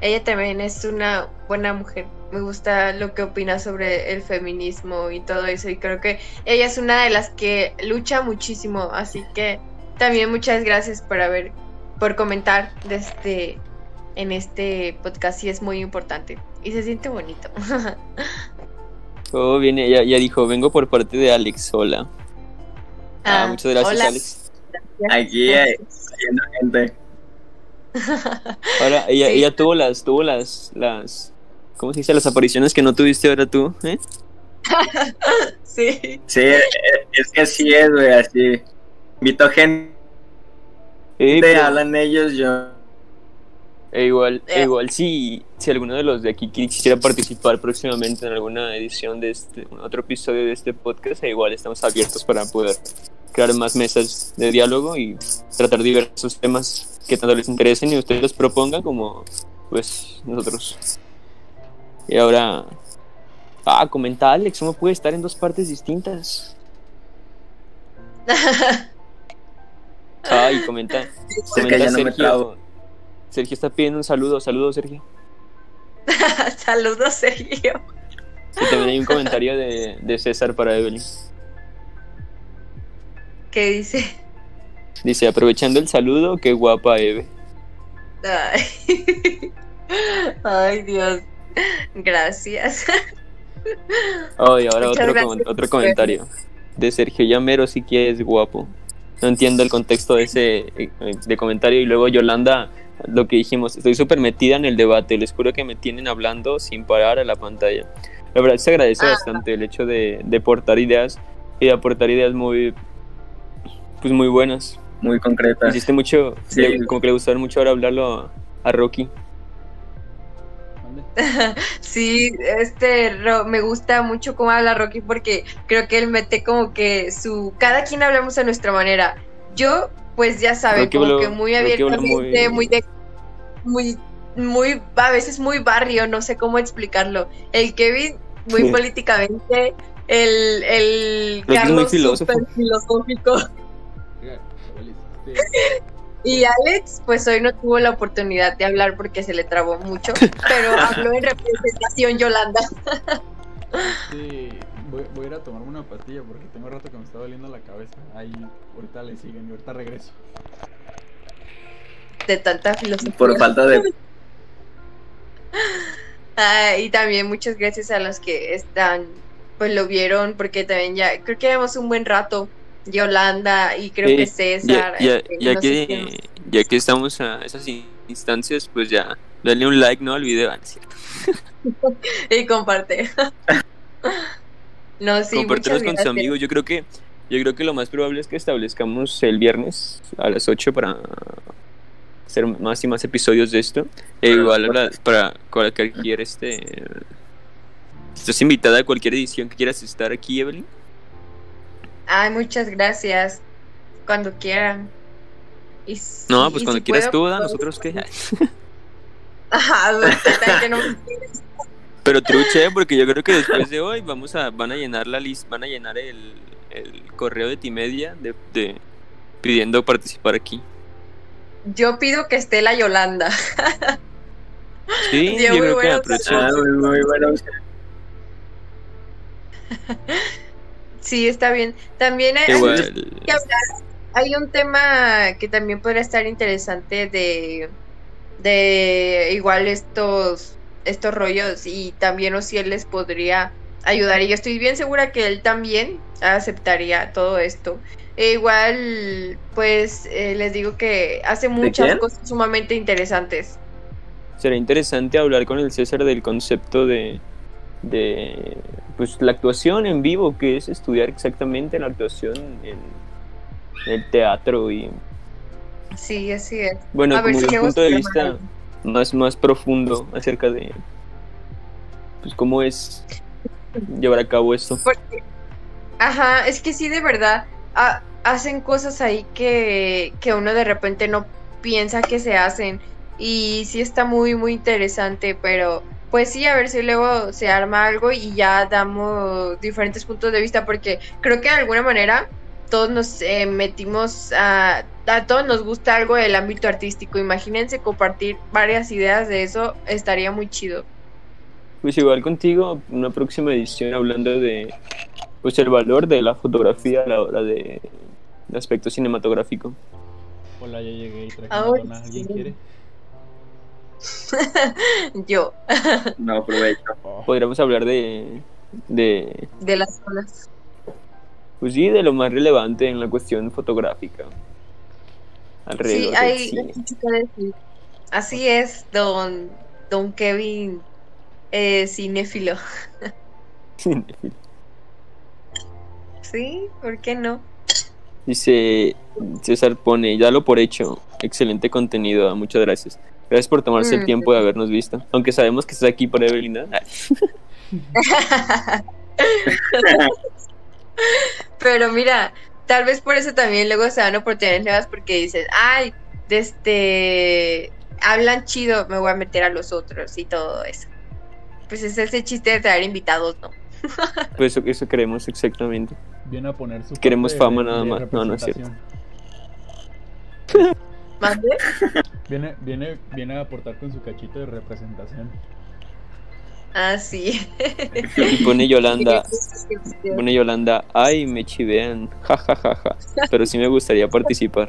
Ella también es una buena mujer. Me gusta lo que opina sobre el feminismo y todo eso. Y creo que ella es una de las que lucha muchísimo. Así que también muchas gracias por haber, por comentar desde en este podcast. Y es muy importante. Y se siente bonito. (laughs) oh, viene, ya, ya dijo, vengo por parte de Alex. Hola. Ah, muchas gracias, hola. Alex. Aquí hay gente. (laughs) Ahora, ella, ella tuvo las, tuvo las, las, ¿cómo se dice? Las apariciones que no tuviste ahora tú, ¿eh? (laughs) sí. Sí, es que así es, güey, así. Invito gente, Eh, pero- hablan ellos, yo. E igual, e Eh. igual si, si alguno de los de aquí quisiera participar próximamente en alguna edición de este, otro episodio de este podcast, e igual estamos abiertos para poder crear más mesas de diálogo y tratar diversos temas que tanto les interesen y ustedes los propongan como pues nosotros. Y ahora, ah, comenta Alex, ¿cómo puede estar en dos partes distintas? (laughs) Ay, comenta, Es que comenta ya no me trabo. Sergio. Sergio está pidiendo un saludo, saludos Sergio. (laughs) Saludos, Sergio. Y también hay un comentario de, de César para Evelyn. ¿Qué dice? Dice, aprovechando el saludo, qué guapa Eve. Ay. (laughs) Ay, Dios. Gracias. Oh, y ahora Muchas otro, gracias. com- otro comentario de Sergio Llamero, sí que es guapo. No entiendo el contexto de ese eh, de comentario. Y luego Yolanda, lo que dijimos, estoy súper metida en el debate. Les juro que me tienen hablando sin parar a la pantalla. La verdad se agradece Ah. bastante el hecho de, de aportar ideas y de aportar ideas muy, pues muy buenas. Muy concreta. Hiciste mucho, Sí. le- como que le gustaron mucho ahora hablarlo a, a Rocky. (laughs) Sí, este Ro- me gusta mucho cómo habla Rocky porque creo que él mete como que su cada quien hablamos a nuestra manera. Yo pues ya saben, Rocky como habló- que muy abiertamente, muy- muy de muy muy a veces muy barrio, no sé cómo explicarlo. El Kevin muy Sí. políticamente, el el Rocky Carlos filosófico abuelita, este, y Alex pues hoy no tuvo la oportunidad de hablar porque se le trabó mucho, pero habló en (laughs) representación Yolanda. este, voy, voy a ir a tomarme una pastilla porque tengo rato que me está doliendo la cabeza. Ahí, ahorita le siguen y ahorita regreso. de tanta filosofía. Por falta de. (laughs) Ah, y también muchas gracias a los que están, pues lo vieron, porque también ya, creo que llevamos un buen rato, Yolanda y creo Eh, que César. ya, ya, este, ya no sé que, ya que estamos a esas instancias, pues ya, dale un like, ¿no? Al video. Ah, no. (laughs) Y comparte. (laughs) no, sí, con gracias. amigos. Yo creo que yo creo que lo más probable es que establezcamos el viernes a las 8 para hacer más y más episodios de esto. E igual la- para cualquier este estás invitada a cualquier edición que quieras estar aquí, Evelyn. Ay, muchas gracias. Cuando quieran. Y si- No, pues y cuando si quieras puedo, tú, da, nosotros qué. (laughs) Ajá, que no (laughs) quieres. Pero truche, ¿eh? porque yo creo que después de hoy vamos a van a llenar la lista, van a llenar el, el correo de Timedia de, de pidiendo participar aquí. Yo pido que esté la Yolanda. Sí, (laughs) yo muy creo que buenos aprovecha. Ah, muy, muy bueno. Sí, está bien. También hay, que hablar. Hay un tema que también podría estar interesante de, de igual estos, estos rollos y también Ociel les podría ayudar. Y yo estoy bien segura que él también aceptaría todo esto. E igual, pues eh, les digo que hace muchas cosas sumamente interesantes. será interesante hablar con el César del concepto de, de pues la actuación en vivo, que es estudiar exactamente la actuación en, el teatro y Sí, así es. bueno, A ver como si de un llego punto de vista. Más, más profundo acerca de pues cómo es llevar a cabo esto. Ajá, es que sí, de verdad, ha- hacen cosas ahí que, que uno de repente no piensa que se hacen. Y sí está muy, muy interesante, pero pues sí, a ver si luego se arma algo y ya damos diferentes puntos de vista, porque creo que de alguna manera todos nos eh, metimos a, a todos nos gusta algo del ámbito artístico. Imagínense compartir varias ideas de eso, estaría muy chido. Pues igual contigo, una próxima edición hablando de pues el valor de la fotografía a la hora de, de aspecto cinematográfico. Hola, ya llegué y traje una dona. ¿Alguien sí. quiere? (laughs) Yo, (laughs) No aprovecho. Oh, Podríamos hablar de, de de las olas. pues sí, de lo más relevante en la cuestión fotográfica. Alrededor Sí, del hay cine. Así es, don, don Kevin eh, (laughs) cinéfilo. Sí, ¿por qué no? Dice César pone, ya lo por hecho. Excelente contenido, muchas gracias. Gracias por tomarse el Mm. tiempo de habernos visto. Aunque sabemos que estás aquí por Evelina. (laughs) Pero mira, tal vez por eso también luego se dan oportunidades nuevas porque dices, ay, este, hablan chido, me voy a meter a los otros y todo eso. Pues es ese chiste de traer invitados, ¿no? (laughs) Pues eso, eso queremos exactamente. Viene a poner su. Queremos parte fama nada más. No, no es representación. ¿Mande? Viene, viene, viene a aportar con su cachito de representación. Ah, sí. Y pone Yolanda, (laughs) pone Yolanda, ay, me chivean. Ja, ja, ja, ja. Pero sí me gustaría participar.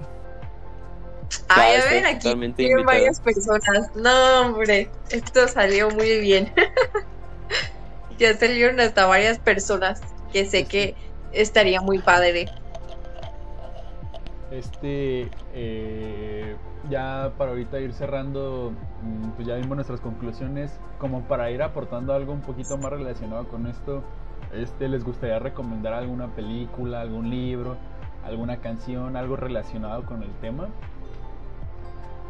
Ay, Ah, a ver, está aquí tienen varias personas. No, hombre, esto salió muy bien. (laughs) ya salieron hasta varias personas que sé que estaría muy padre. Este, eh, ya para ahorita ir cerrando, mm, pues ya vimos nuestras conclusiones, como para ir aportando algo un poquito más relacionado con esto, este, ¿les gustaría recomendar alguna película, algún libro, alguna canción, algo relacionado con el tema?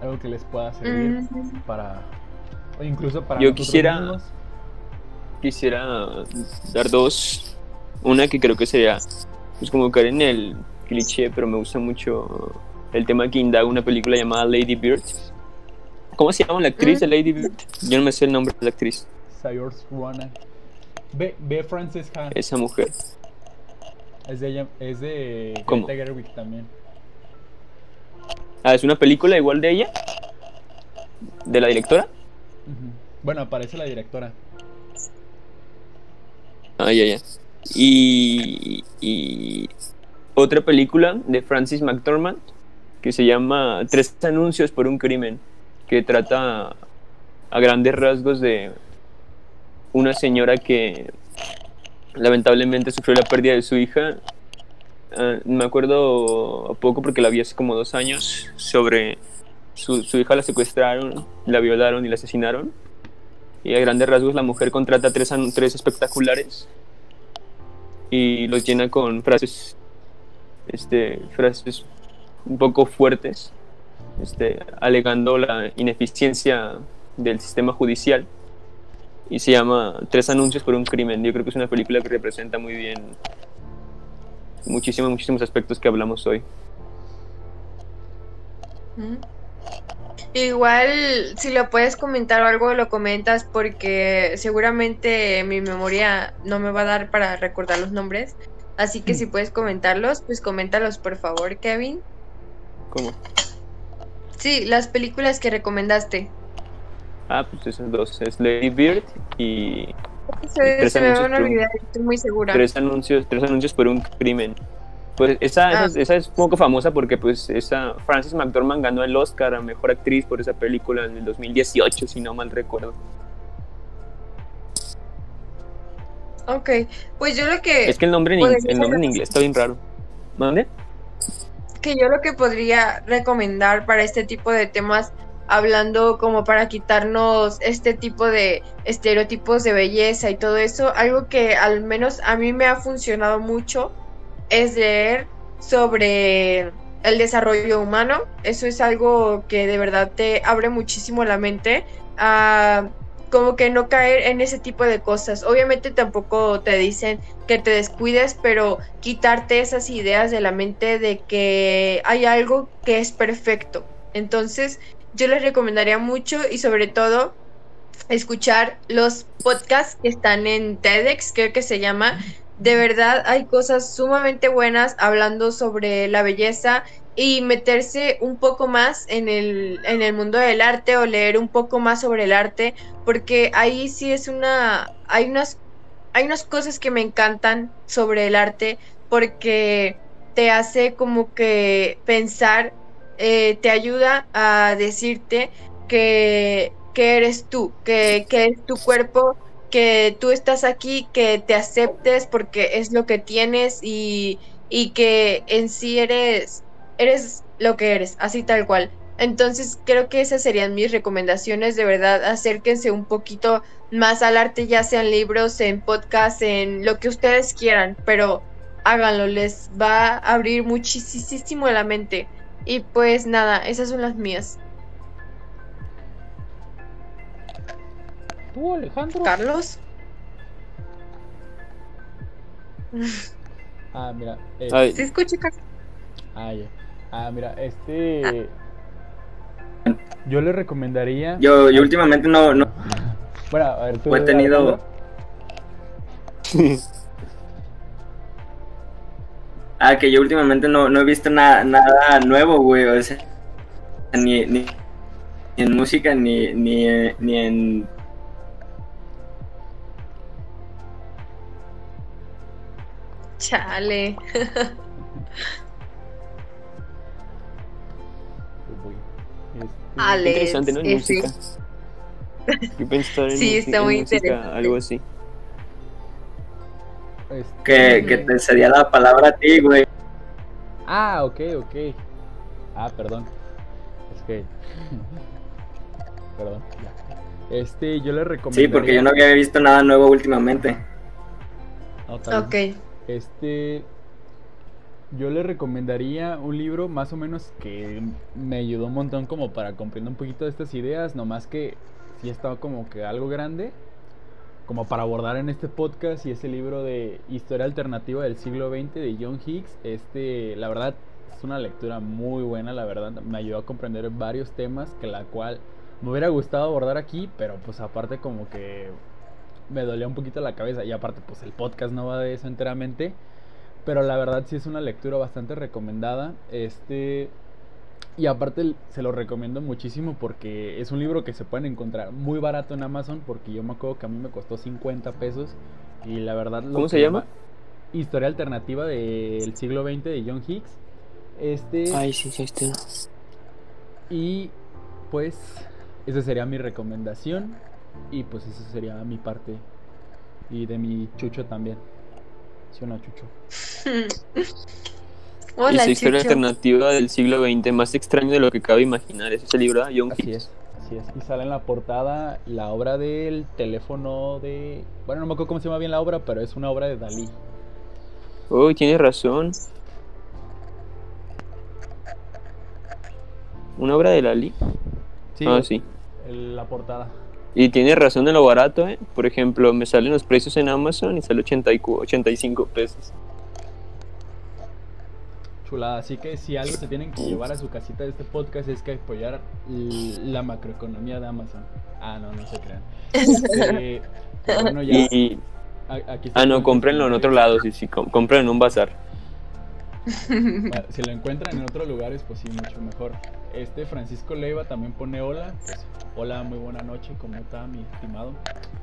Algo que les pueda servir Mm, para, o incluso para Yo quisiera- mismos. Quisiera dar dos. Una que creo que sería, pues como caer en el cliché, pero me gusta mucho el tema que indaga una película llamada Lady Bird. ¿Cómo se llama la actriz de Lady Bird? Yo no me sé el nombre de la actriz. Saoirse Ronan. Ve, ve Frances Ha, Esa mujer. es de ella, es de ¿Cómo? Greta Gerwig también. Ah, es una película igual de ella. De la directora. Bueno, aparece la directora. Ah, ya, ya. Y, y otra película de Francis McDormand que se llama Tres anuncios por un crimen, que trata a grandes rasgos de una señora que lamentablemente sufrió la pérdida de su hija. Ah, me acuerdo poco porque la vi hace como dos años sobre su, su hija la secuestraron, la violaron y la asesinaron. Y a grandes rasgos la mujer contrata tres, tres espectaculares y los llena con frases, este, frases un poco fuertes, este, alegando la ineficiencia del sistema judicial. Y se llama Tres anuncios por un crimen. Yo creo que es una película que representa muy bien muchísimos, muchísimos aspectos que hablamos hoy. Igual, si lo puedes comentar o algo, lo comentas porque seguramente mi memoria no me va a dar para recordar los nombres. Así que si puedes comentarlos, pues coméntalos por favor, Kevin. ¿Cómo? Sí, las películas que recomendaste. Ah, pues esas dos. Es Lady Bird y Se, Tres se me van a un- olvidar, estoy muy segura. tres anuncios, tres anuncios por un crimen. Pues esa, Ah. esa, esa es poco famosa porque pues esa Frances McDormand ganó el Oscar a mejor actriz por esa película en el 2018, si no mal recuerdo. Ok, pues yo lo que... Es que el nombre en, el nombre en inglés está bien raro. ¿Dónde? Que yo lo que podría recomendar para este tipo de temas, hablando como para quitarnos este tipo de estereotipos de belleza y todo eso, algo que al menos a mí me ha funcionado mucho es leer sobre el desarrollo humano. Eso es algo que de verdad te abre muchísimo la mente a como que no caer en ese tipo de cosas. Obviamente tampoco te dicen que te descuides, pero quitarte esas ideas de la mente de que hay algo que es perfecto. Entonces, yo les recomendaría mucho y sobre todo escuchar los podcasts que están en TEDx, creo que se llama, de verdad hay cosas sumamente buenas hablando sobre la belleza y meterse un poco más en el, en el mundo del arte o leer un poco más sobre el arte, porque ahí sí es una, hay unas, hay cosas que me encantan sobre el arte, porque te hace como que pensar, eh, te ayuda a decirte que, que eres tú, que, que es tu cuerpo, que tú estás aquí, que te aceptes porque es lo que tienes y, y que en sí eres eres lo que eres, así tal cual. Entonces creo que esas serían mis recomendaciones, de verdad, acérquense un poquito más al arte, ya sean libros, en podcast, en lo que ustedes quieran, pero háganlo, les va a abrir muchísimo la mente. Y pues nada, esas son las mías. ¿Tú, Alejandro? ¿Carlos? Ah, mira. Ay. ¿Se escucha, Carlos? Ah, ya. Ah, mira, este. Yo le recomendaría. Yo, yo últimamente no, no Bueno, a ver, tú. he tenido. (laughs) Ah, que yo últimamente no, no he visto nada, nada nuevo, güey. O sea, ni, ni, ni en música, ni, ni, ni en. Chale. (laughs) este, Ale. Interesante, ¿no? En F. música. (laughs) Yo pensaba en, Sí, música- está en muy música, interesante. algo así. este- Que, que te cedía la palabra a ti, güey. Ah, ok, ok. Ah, perdón. Es que. (laughs) perdón, ya. Este, yo le recomendaría. Sí, porque yo no había visto nada nuevo últimamente. No. Ok. Este. Yo le recomendaría un libro más o menos que me ayudó un montón como para comprender un poquito de estas ideas, nomás que sí estaba como que algo grande, como para abordar en este podcast y ese libro de Historia Alternativa del siglo XX de John Hicks. Este, la verdad, es una lectura muy buena, la verdad, me ayudó a comprender varios temas que la cual me hubiera gustado abordar aquí, pero pues aparte como que me dolía un poquito la cabeza y aparte pues el podcast no va de eso enteramente. Pero la verdad sí es una lectura bastante recomendada. Este. Y aparte se lo recomiendo muchísimo porque es un libro que se pueden encontrar muy barato en Amazon. Porque yo me acuerdo que a mí me costó 50 pesos. Y la verdad. lo ¿Cómo se que llama? Historia alternativa del siglo XX de John Hicks. Este. Ay, sí, sí, está. Y pues. Esa sería mi recomendación. Y pues esa sería mi parte. Y de mi chucho también. ¿Sí o no, chucho? (laughs) Hola, Esa historia Chucho. alternativa del siglo XX, más extraño de lo que cabe imaginar. Ese es el libro de John Así Hicks. es, así es. Y sale en la portada la obra del teléfono de. Bueno, no me acuerdo cómo se llama bien la obra, pero es una obra de Dalí. Oh, tienes razón. ¿Una obra de Lali? Sí, ah, sí. el- la portada. Y tienes razón en lo barato, ¿eh? Por ejemplo, me salen los precios en Amazon y sale 80 y cu- 85 pesos. Chulada. Así que si algo se tienen que llevar a su casita de este podcast es que apoyar la macroeconomía de Amazon. Ah, no, no se crean. Pero (laughs) bueno, ya. Y, a- aquí está ah, no, cómprenlo en otro lado, sí, sí, com- cómprenlo en un bazar. Bueno, si lo encuentran en otros lugares, pues sí, mucho mejor. Este Francisco Leiva también pone hola. Pues, hola, muy buena noche, ¿cómo está mi estimado?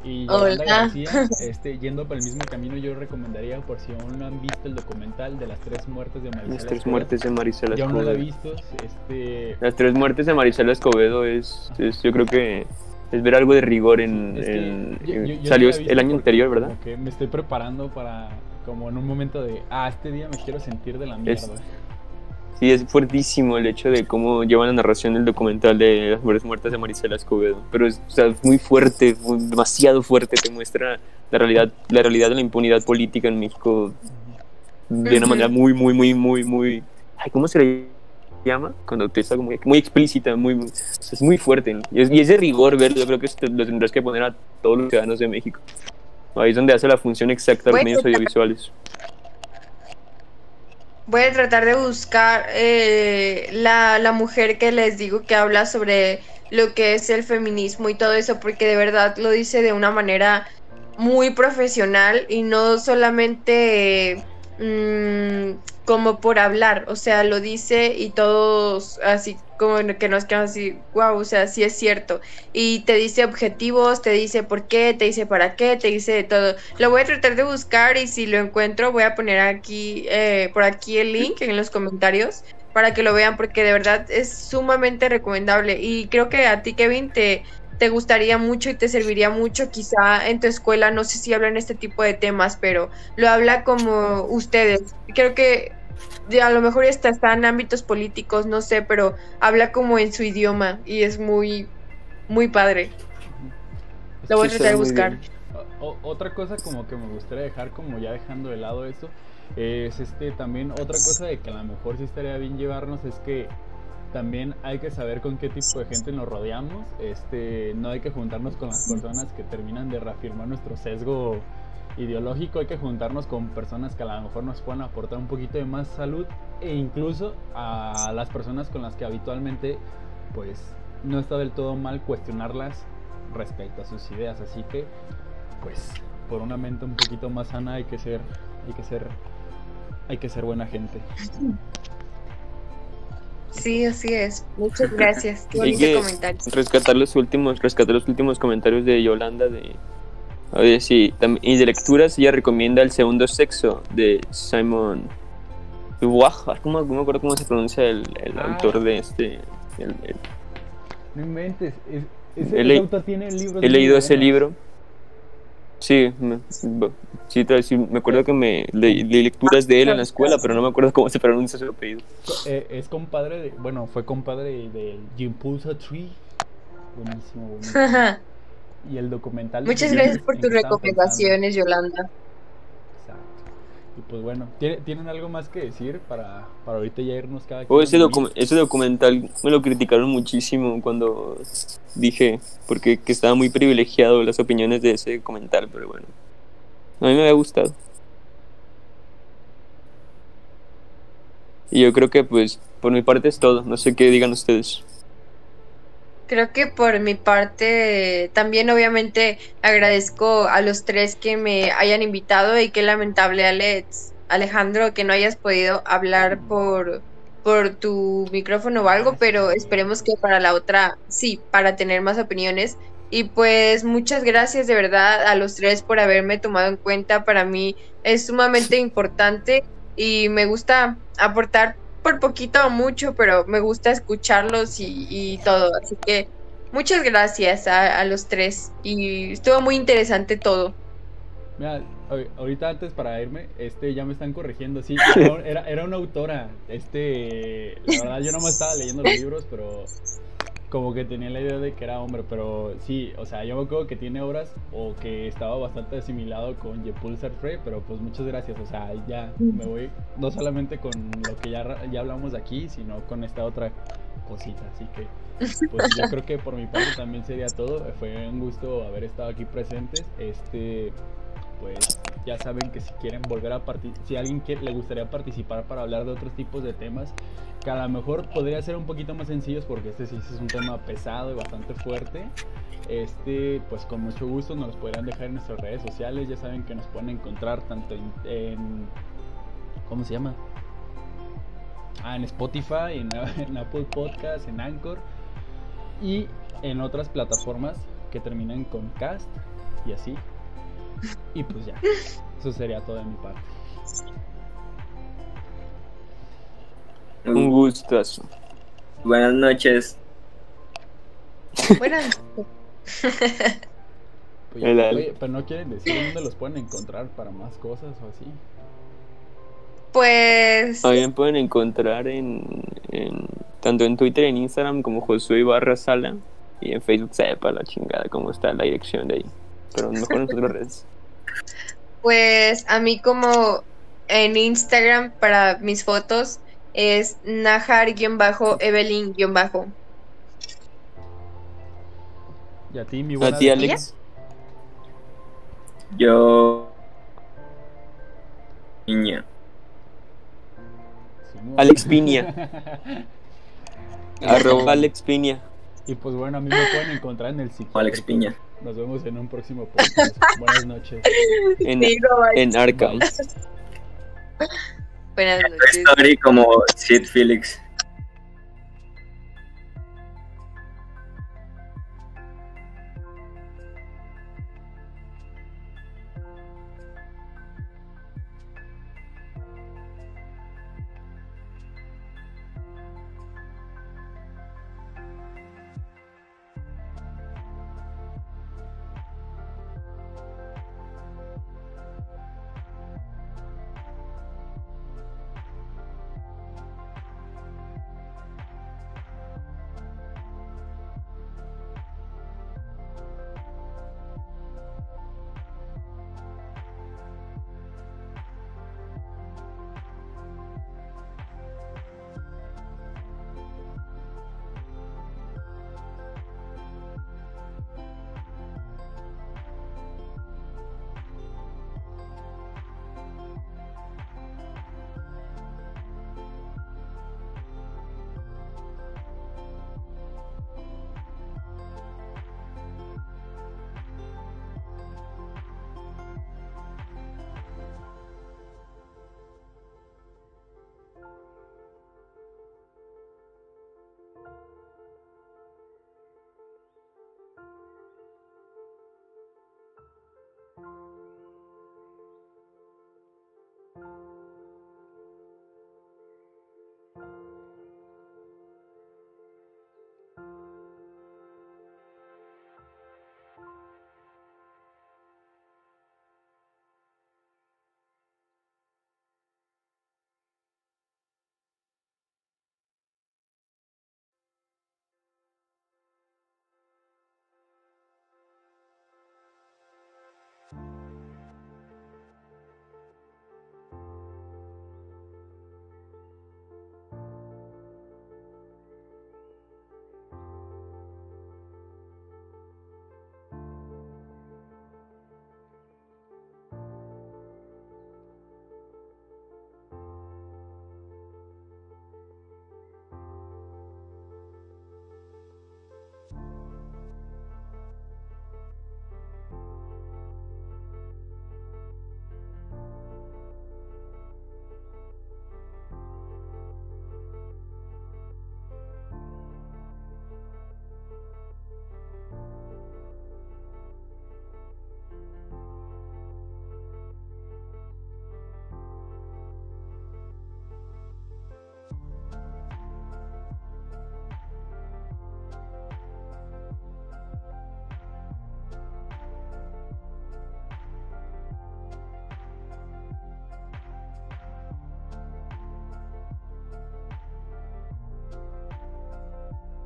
Y Yolanda Hola. García, (laughs) este, yendo por el mismo camino, yo recomendaría, por si aún no han visto el documental de las tres muertes de Marisela Las tres Escobedo. muertes de Marisela Yo aún no lo he Escobedo. visto, este... Las tres muertes de Marisela Escobedo es, es- yo creo que es ver algo de rigor en... que en- yo- en- yo- yo salió el año porque anterior, ¿verdad? Como que me estoy preparando para, como en un momento de, ah, este día me quiero sentir de la mierda. Es- Sí, es fuertísimo el hecho de cómo llevan la narración del documental de las mujeres muertas de Marisela Escobedo. Pero es o sea, muy fuerte, demasiado fuerte, te muestra la realidad, la realidad de la impunidad política en México de una manera muy, muy, muy, muy, muy... Ay, ¿Cómo se le llama? Cuando te está muy, muy explícita, muy, muy- es muy fuerte. Y es, y es de rigor verlo, yo creo que esto lo tendrás que poner a todos los ciudadanos de México. Ahí es donde hace la función exacta de los medios audiovisuales. Voy a tratar de buscar eh, la, la mujer que les digo que habla sobre lo que es el feminismo y todo eso, porque de verdad lo dice de una manera muy profesional y no solamente mm, como por hablar, o sea, lo dice y todos así como que nos quedamos así, wow, o sea, sí es cierto. Y te dice objetivos, te dice por qué, te dice para qué, te dice todo. Lo voy a tratar de buscar y si lo encuentro voy a poner aquí, eh, por aquí el link en los comentarios para que lo vean porque de verdad es sumamente recomendable. Y creo que a ti, Kevin, te, te gustaría mucho y te serviría mucho quizá en tu escuela, no sé si hablan este tipo de temas, pero lo habla como ustedes. Creo que a lo mejor está, está en ámbitos políticos, no sé, pero habla como en su idioma y es muy, muy padre. Lo voy a tratar de buscar. otra cosa como que me gustaría dejar, como ya dejando de lado eso, es este también otra cosa de que a lo mejor sí estaría bien llevarnos es que también hay que saber con qué tipo de gente nos rodeamos. Este, no hay que juntarnos con las personas que terminan de reafirmar nuestro sesgo ideológico, hay que juntarnos con personas que a lo mejor nos puedan aportar un poquito de más salud e incluso a las personas con las que habitualmente pues no está del todo mal cuestionarlas respecto a sus ideas, así que pues por una mente un poquito más sana hay que ser hay que ser hay que ser buena gente. Sí, así es. Muchas (laughs) gracias. Qué bonito comentario. Rescatar los últimos, rescatar los últimos comentarios de Yolanda de Oye, sí, y de lecturas ella recomienda El segundo sexo de Simon ¿Cómo, me acuerdo cómo se pronuncia el, el ah. autor de este? No inventes, ese, autor tiene el libro. He leído ese libro. Sí, me, sí, me acuerdo que me leí, lecturas de él en la escuela, pero no me acuerdo cómo se pronuncia su apellido. Eh, es compadre de, bueno, fue compadre de Jim Pulsa Tree. Buenísimo, buenísimo. (laughs) y el documental. Muchas gracias por tus recomendaciones, Yolanda. Exacto. Y pues bueno, ¿tienen algo más que decir para, para ahorita ya irnos cada oh, ese, ese documental me lo criticaron muchísimo cuando dije, porque que estaba muy privilegiado las opiniones de ese documental, pero bueno, a mí me había gustado. Y yo creo que pues por mi parte es todo, no sé qué digan ustedes. Creo que por mi parte también obviamente agradezco a los tres que me hayan invitado y qué lamentable Alex, Alejandro que no hayas podido hablar por, por tu micrófono o algo, pero esperemos que para la otra sí, para tener más opiniones. Y pues muchas gracias de verdad a los tres por haberme tomado en cuenta. Para mí es sumamente importante y me gusta aportar por poquito o mucho, pero me gusta escucharlos y, todo. Así que muchas gracias a, los tres y estuvo muy interesante todo. Mira, ahorita antes para irme, este ya me están corrigiendo, sí, (laughs) era, era una autora, este, la verdad yo no me estaba leyendo los libros, pero como que tenía la idea de que era hombre, pero sí, o sea, yo me acuerdo que tiene obras o que estaba bastante asimilado con Jepul Sartre, pero pues muchas gracias, o sea, ya me voy no solamente con lo que ya, ya hablamos aquí, sino con esta otra cosita, así que pues yo creo que por mi parte también sería todo, fue un gusto haber estado aquí presentes, este pues ya saben que si quieren volver a participar, si alguien le gustaría participar para hablar de otros tipos de temas, que a lo mejor podría ser un poquito más sencillos porque este sí es un tema pesado y bastante fuerte. Este, pues con mucho gusto nos los podrán dejar en nuestras redes sociales. Ya saben que nos pueden encontrar tanto en, ¿cómo se llama? Ah, en Spotify, en, (laughs) en Apple Podcast, en Anchor y en otras plataformas que terminan con cast y así. (laughs) Y pues ya, eso sería todo de mi parte. Un gustazo. Buenas noches. Buenas (laughs) pues oye, pero no quieren decir dónde los pueden encontrar para más cosas o así. Pues. También pueden encontrar en, tanto en Twitter y en Instagram como Josué Barra Sala. Y en Facebook sepa la chingada cómo está la dirección de ahí. Pero mejor en otras redes. Pues a mí como en Instagram para mis fotos es Najar-Evelyn-. ¿Y a ti, mi buena ¿A ti, Alex? Yo. Piña. Alex Piña. (laughs) Arroba Alex Piña. Y pues bueno, a mí me pueden encontrar en el sitio. Alex Piña. Nos vemos en un próximo podcast. (laughs) Buenas noches. En, Sí, no, bye. en Arkham. Buenas noches. Story como Sid Felix.